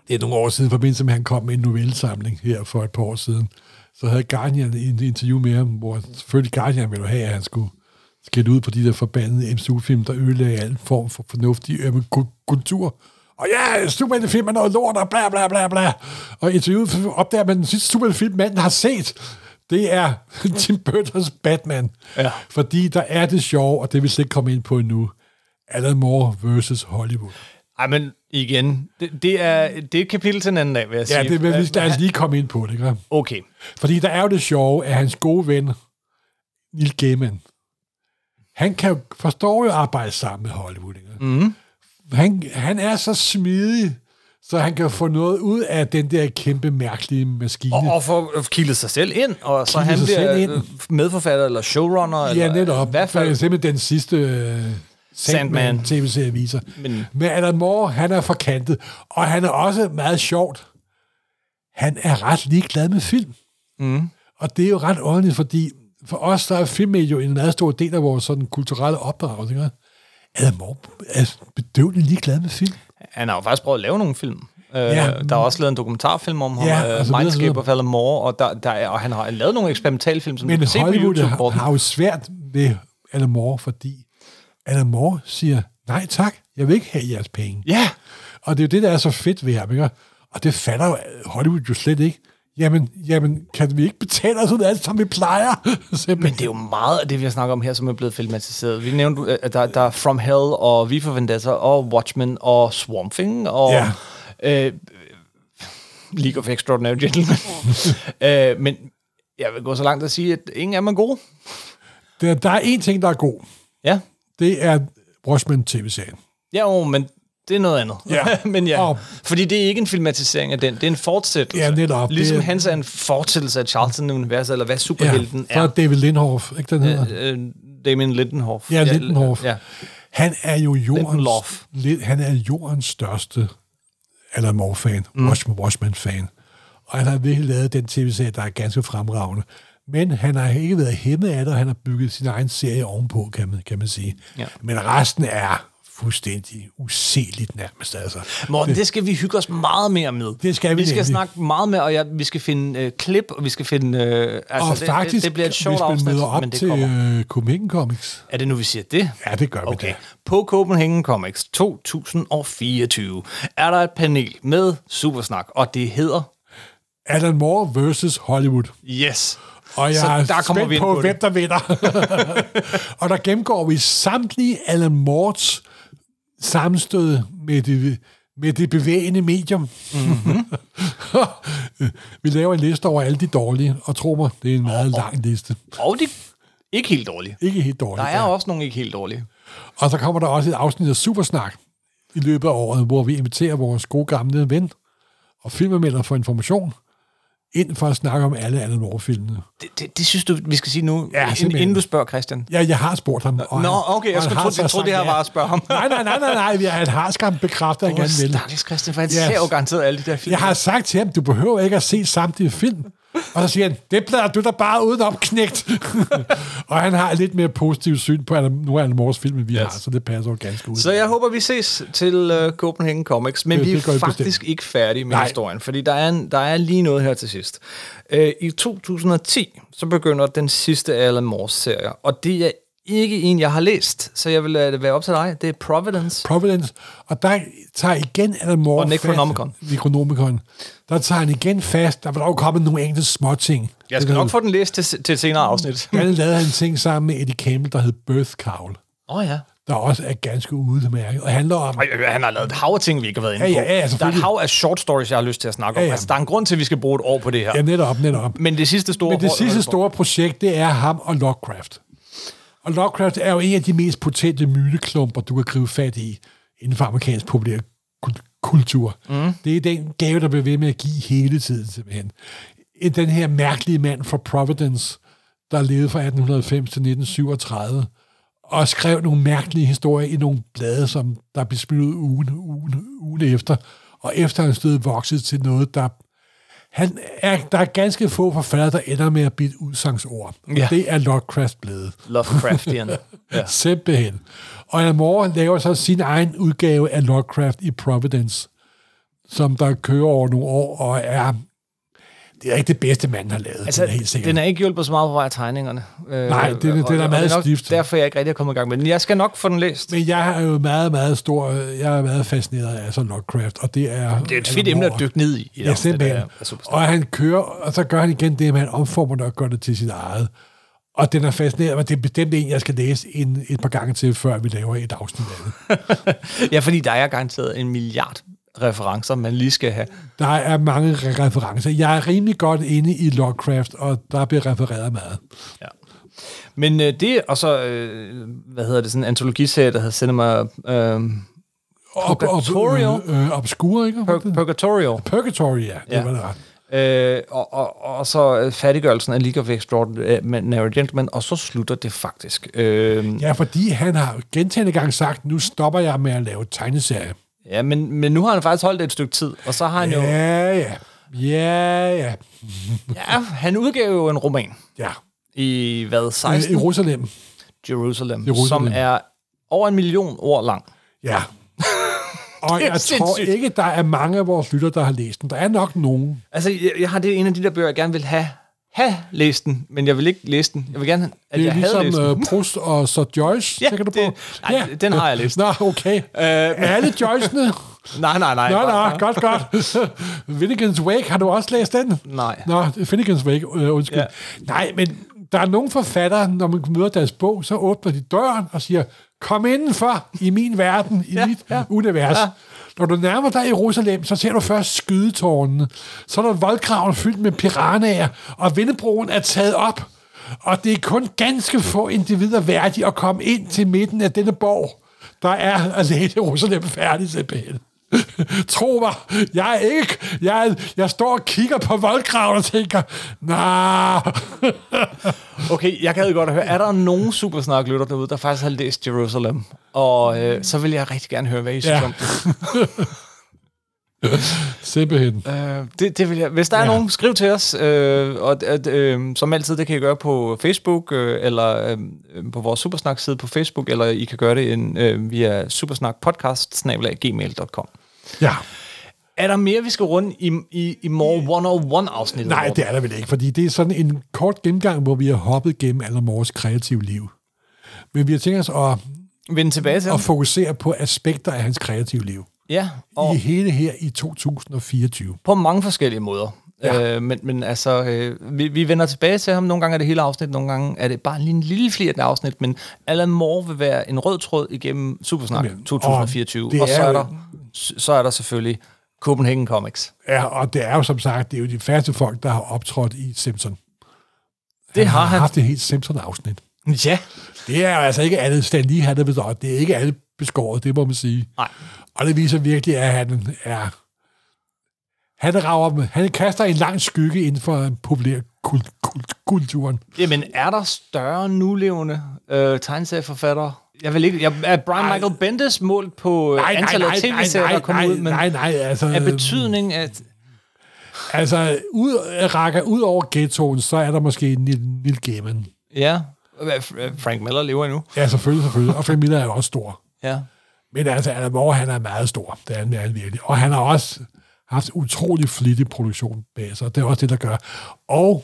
det er nogle år siden, i forbindelse med, at han kom med en novellesamling her for et par år siden, så havde Guardian et interview med ham, hvor selvfølgelig Guardian ville have, at han skulle skælde ud på de der forbandede MCU-film, der ødelagde al form for fornuftig ku- kultur. Og ja, Superman-film er noget lort, og bla bla bla bla. Og interviewet opdager man, den sidste Superman-film, manden har set, det er Tim Burton's Batman. Ja. Fordi der er det sjove, og det vil vi slet ikke komme ind på endnu, Alan Moore versus Hollywood. Ej, men igen, det, det, er, det er et kapitel til en anden dag, vil jeg Ja, sige. det vil vi os lige komme ind på det, ikke? Okay. Fordi der er jo det sjove, at hans gode ven, Neil Gaiman, han kan forstår jo at arbejde sammen med Hollywood. Ikke? Mm. Han, han er så smidig, så han kan få noget ud af den der kæmpe, mærkelige maskine. Og, og få kildet sig selv ind, og så Kildet han bliver øh, medforfatter eller showrunner. ja, eller, netop. Fald. For simpelthen den sidste uh, Sandman. Tv-serie viser. Men- Men, Men Alan Moore, han er forkantet, og han er også meget sjovt. Han er ret ligeglad med film. Mm. Og det er jo ret ordentligt, fordi for os, der er film jo en meget stor del af vores sådan, kulturelle opdragelse. Adam Moore er bedøvende ligeglad med film. Han har jo faktisk prøvet at lave nogle film. Øh, Ja. Der er også lavet en dokumentarfilm om ham, Ja, ja, og så videre, Mindscape of Alan Moore, og, der, der er, og han har lavet nogle eksperimentalfilm, som du Men kan se på Hollywood YouTube. har, hvor den- har jo svært ved Alan Moore, fordi Alan Moore siger, nej tak, jeg vil ikke have jeres penge. Ja, Og det er jo det, der er så fedt ved ham, ikke? Og det fatter jo Hollywood jo slet ikke. Jamen, jamen kan vi ikke betale os ud af alt, som vi plejer? Men det er jo meget af det, vi har snakket om her, som er blevet filmatiseret. Vi nævnte, at der, der er From Hell, og V for Vendetta, og Watchmen, og Swamp Thing, og Ja. øh, League of Extraordinary Gentlemen. øh, men jeg vil gå så langt at sige, at ingen af dem er gode. Der, der er en ting, der er god. Ja, Det er Watchmen tv-serien. ja jo, men det er noget andet. Ja. men ja, Og- fordi det er ikke en filmatisering af den, det er en fortsættelse. Ja, netop. Ligesom Det hans er en fortsættelse af Charlton-universet, eller hvad superhelten så er er. David Lindhoff, ikke den hedder? Øh, Damien Lindenhoff. Ja, Lindenhoff. Ja. Han er jo jordens, han er jordens største Alan Moore-fan, mm. Watchmen, Watchmen-fan. Og han har virkelig lavet den tv-serie, der er ganske fremragende. Men han har ikke været hæmmet af det, og han har bygget sin egen serie ovenpå, kan man, kan man sige. Ja. Men resten er fuldstændig useligt nærmest. Altså. Morten, det skal vi hygge os meget mere med. Det skal vi Vi skal nemlig. snakke meget mere, og ja, vi skal finde øh, klip, og vi skal finde... Øh, altså, og det, faktisk, det, det bliver et sjovt hvis man afsnit, møder op det til øh, Copenhagen Comics, Er det nu, vi siger det? ja, det gør vi Okay. da. På Copenhagen Comics 2024 er der et panel med Supersnak, og det hedder... Alan Moore versus Hollywood. Yes. Og jeg Så er der kommer vi på, på hvem det. der vinder. og der gennemgår vi samtlige Alan Moores sammenstød med det, med det bevægende medium. Mm-hmm. vi laver en liste over alle de dårlige, og tro mig, det er en meget lang liste. Og de ikke helt dårlige. Ikke helt dårlige. Der er også nogle ikke helt dårlige. Og så kommer der også et afsnit af Supersnak i løbet af året, hvor vi inviterer vores gode gamle ven og filmanmelder for information ind for at snakke om alle Alan Moore-filmene. Det, det, det synes du, vi skal sige nu, Ja, simpelthen. inden du spørger Christian. Ja, jeg har spurgt ham. og Nå, okay, jeg skulle tro, jeg troede, det her ja. var at spørge ham. Nej, nej, nej, nej, nej. Vi- Han har skam bekræftet, at han gerne vil. stakkels Christian, for han Yes. ser jo garanteret alle de der film. Jeg har sagt til ham, du behøver ikke at se samtlige film. Og så siger han, det plader du da bare udenom, knægt. og han har lidt mere positivt syn på nogle af Alan Moores film, end vi yes. har, så det passer jo ganske ud. Så jeg håber, vi ses til uh, Copenhagen Comics, men Det- vi er faktisk bestemt. ikke færdige med Nej. historien, fordi der er, en, der er lige noget her til sidst. Uh, I 2010, så begynder den sidste Alan Moore-serie, og det er ikke en, jeg har læst, så jeg vil lade det være op til dig. Det er Providence. Providence. Og der tager igen Alan Moore Og Necronomicon. fast. Necronomicon. Der tager han igen fast. Der var dog kommet nogle enkelte små ting. Jeg skal nok få den læst til, til senere afsnit. Han lavede han en ting sammen med Eddie Campbell, der hed Birth Cowl, Åh oh, ja. der også er ganske udmærket. Og handler om... Ej, Han har lavet et hav af ting, vi ikke har været inde Ja, ja, på. ja, der er et hav af short stories, jeg har lyst til at snakke om. Ja, ja. Altså, der er en grund til, at vi skal bruge et år på det her. Ja, netop, netop. Men det sidste store... Men det sidste på. store projekt, det er ham og Lovecraft. Og Lovecraft er jo en af de mest potente myteklumper, du kan gribe fat i inden for amerikansk populær kul- kultur. Mm. Det er den gave, der bliver ved med at give hele tiden, simpelthen. Den her mærkelige mand fra Providence, der levede fra 1890 til 1937, og skrev nogle mærkelige historier i nogle blade, som der blev ud ugen, ugen, ugen efter. Og efter han stod vokset til noget, der han er, der er ganske få forfattere, der ender med at blive et udsangsord. Og Ja. det er Lovecraft blevet. Lovecraftian. ja. Simpelthen. Og Alan Moore laver så sin egen udgave af Lovecraft i Providence, som der kører over nogle år, og er... Det er ikke det bedste, mand har lavet. Altså, det er helt sikkert. den er ikke hjulpet så meget på vej af tegningerne. Øh, Nej, den er- og- den er og meget det nok stift. Derfor er jeg ikke rigtig kommet i gang med den. Jeg skal nok få den læst. Men jeg er jo meget, meget stor... Jeg er meget fascineret af altså Lovecraft, og det er... Det er et fedt emne at dykke ned i. i Ja, simpelthen. Superstar. Og han kører, og så gør han igen det, at han omformer det og gør det til sit eget. Og den er fascinerende, og det er bestemt en, jeg skal læse en, et par gange til, før vi laver et afsnit af det. Ja, fordi der er garanteret en milliard referencer, man lige skal have. Der er mange re- referencer. Jeg er rimelig godt inde i Lovecraft, og der bliver refereret meget. Ja. Men øh, det, og så, øh, hvad hedder det, sådan en antologiserie, der hedder Cinema... Øh, Ob- ob-? Øh, øh, obscure, ikke? Pur- Purgatorio. Purgatory, ja. Det Ja. var det ret. Øh, og, og, og så øh, færdiggørelsen af League of Extraordinary Gentlemen, og så slutter det faktisk. Øh, Ja, fordi han har gentagende gang sagt, nu stopper jeg med at lave tegneserie. Ja, men, men nu har han faktisk holdt det et stykke tid, og så har han jo... Ja, ja. Ja, ja. Ja, han udgav jo en roman Ja. i, hvad, Øh, 16? Jerusalem. Jerusalem, Jerusalem. som er over en million ord lang. Ja. Og jeg tror sindssygt. ikke, der er mange af vores lytter, der har læst den. Der er nok nogen. Altså, jeg, jeg har det en af de der bøger, jeg gerne vil have, have læst den, men jeg vil ikke læse den. Jeg vil gerne, at Det jeg er havde læst ligesom den. uh, Proust og så Joyce, Ja, tænker du det- på? nej, den har jeg læst. Nå, okay. Øh, alle Joyce'ne? nej, nej, nej. Nå, nå, godt, godt. Finnegan's Wake, har du også læst den? Nej. Nå, Finnegan's Wake, øh, undskyld. Ja. Ja. Nej, men der er nogle forfattere, når man møder deres bog, så åbner de døren og siger, kom indenfor i min verden, i Ja, ja, mit ja. ja. univers. Ja. Når du nærmer dig Jerusalem, så ser du først skydetårnene. Så er der voldgraven fyldt med piranhaer, og vindebroen er taget op. Og det er kun ganske få individer værdige at komme ind til midten af denne borg. Der er at lægge Jerusalem færdig, simpelthen. Tro mig, jeg er ikke... Jeg, jeg står og kigger på voldgraven og tænker, nej... Okay, jeg gad godt at høre, er der nogen supersnak-lytter derude, der faktisk har læst Jerusalem? Og øh, så vil jeg rigtig gerne høre, hvad I synes Ja. om det. Simpelthen. Øh, det, det vil jeg. Hvis der er Ja. nogen, skriv til os. Øh, og at, øh, som altid, det kan I gøre på Facebook, øh, eller øh, på vores Supersnak-side på Facebook, eller I kan gøre det in, øh, via supersnakpodcast. Ja. Er der mere, vi skal runde i, i, i More 101-afsnittet? Nej, det er der vel ikke, fordi det er sådan en kort gennemgang, hvor vi har hoppet gennem alle vores kreative liv. Men vi har tænkt os at, Vende tilbage til at ham. fokusere på aspekter af hans kreative liv. Ja, og I hele her i 2024. på mange forskellige måder. Ja. Øh, men, men altså, øh, vi, vi vender tilbage til ham. Nogle gange er det hele afsnit, nogle gange er det bare lige en lille flir af afsnit, men Alan Moore vil være en rød tråd igennem Supersnak Jamen, 2024. og Og, så, er er der, så er der selvfølgelig Copenhagen Comics. Ja, og det er jo som sagt, det er jo de færreste folk, der har optrådt i Simpson. Det har han. haft et helt Simpson-afsnit. Ja. Det er altså ikke alle Stan Lee, han er. Det er ikke alle beskåret, det må man sige. Nej. Og det viser virkelig, at han er... Han, rager, han kaster en lang skygge inden for en populær kult, kult, kulturen. Jamen, er der større nulevende øh, tegneserieforfattere? Jeg vil ikke... Jeg, er Brian. Michael Bendis målt på nej, antallet af tv-serier, der kommer ud, men nej, nej, altså, af betydning, at... altså ud, rækker ud over ghettoen, så er der måske Neil, Neil Gaiman. Ja, Frank Miller lever endnu. Ja, selvfølgelig, selvfølgelig. Og Frank Miller er jo også stor. Ja. Men altså, Alan Moore, han er meget stor. Det er han, det er han virkelig. Og han har også haft utrolig flittig produktion bag sig. Det er også det, der gør. Og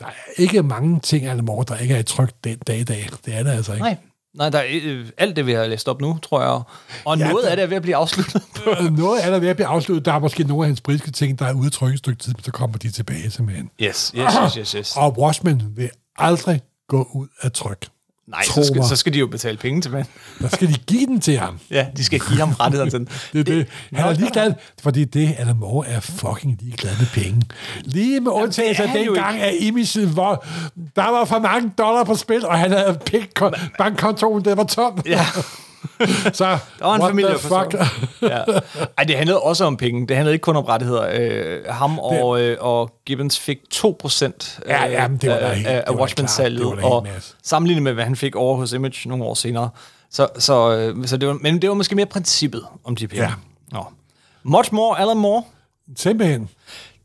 der er ikke mange ting, Alan Moore, der ikke er i tryk den dag i dag. Det er det altså ikke. Nej. Nej, der er øh, alt det, vi har læst op nu, tror jeg. Og Ja, noget der- af det er ved at blive afsluttet. Øh, Noget er der ved at blive afsluttet. Der er måske nogle af hans britiske ting, der er ude et stykke tid, men så kommer de tilbage simpelthen. Yes, yes, yes, yes, yes. Og Watchmen vil aldrig gå ud af tryk. Nej, så skal, mig. så skal de jo betale penge til mand. Der skal de give den til ham. Ja, de skal give ham rettigheden til den. Det er det. Han er ligeglad, fordi det, Alan Moore er fucking ligeglad med penge. Lige med undtagelse af dengang af Imis, hvor der var for mange dollar på spil, og han havde bankkontoen, det var tom. Ja. Så, Der var en familie fuck? ja. Ej, det handlede også om penge. Det handlede ikke kun om rettigheder. Øh, ham og, øh, og Gibbons fik 2% øh, Ja, jamen, det var af, helt- af, det Watchmen-salget. Det og sammenlignet med, hvad han fik over hos Image nogle år senere. Så, så, øh, så det var, men det var måske mere princippet om de penge. Ja. Nå. Much more, Alan Moore. Simpelthen.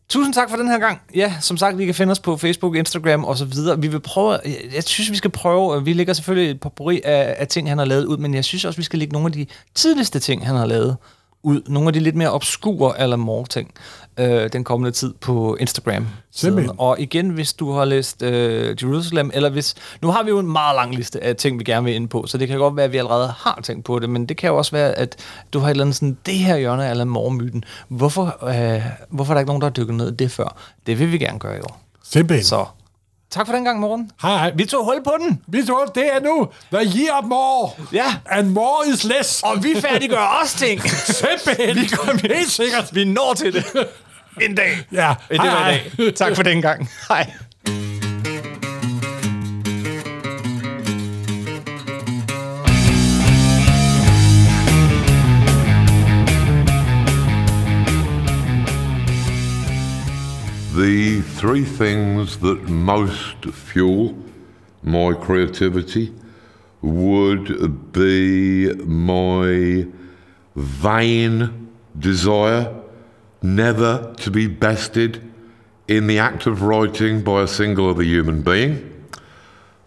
Tusind tak for den her gang. Ja, som sagt, I kan finde os på Facebook, Instagram og så videre. Vi vil prøve, jeg, synes, vi skal prøve, vi lægger selvfølgelig et par af, af ting, han har lavet ud, men jeg synes også, vi skal lægge nogle af de tidligste ting, han har lavet ud. Nogle af de lidt mere obskure eller more ting, øh, den kommende tid på Instagram. Simpelthen. Og igen, hvis du har læst øh, Jerusalem, eller hvis... Nu har vi jo en meget lang liste af ting, vi gerne vil ind på, så det kan godt være, at vi allerede har tænkt på det, men det kan jo også være, at du har et eller andet sådan, det her hjørne af Alan Moore-myten. Hvorfor, øh, hvorfor er der ikke nogen, der har dykket ned i det før? Det vil vi gerne gøre i år. Simpelthen. Så tak for den gang, morgen. Hej, hej. Vi tog hul på den, Vi tror, det er nu. The year of more. Ja. And more is less. og vi færdiggør også ting. Simpelthen. Vi kommer- Helt sikkert. vi når til det en dag. Ja. Det Hej, var i hej. dag. Tak for den gang. Hej. The three things that most fuel my creativity would be my vain desire never to be bested in the act of writing by a single other human being.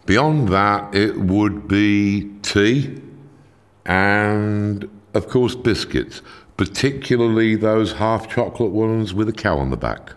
Beyond that, it would be tea and of course, biscuits, particularly those half chocolate ones with a cow on the back.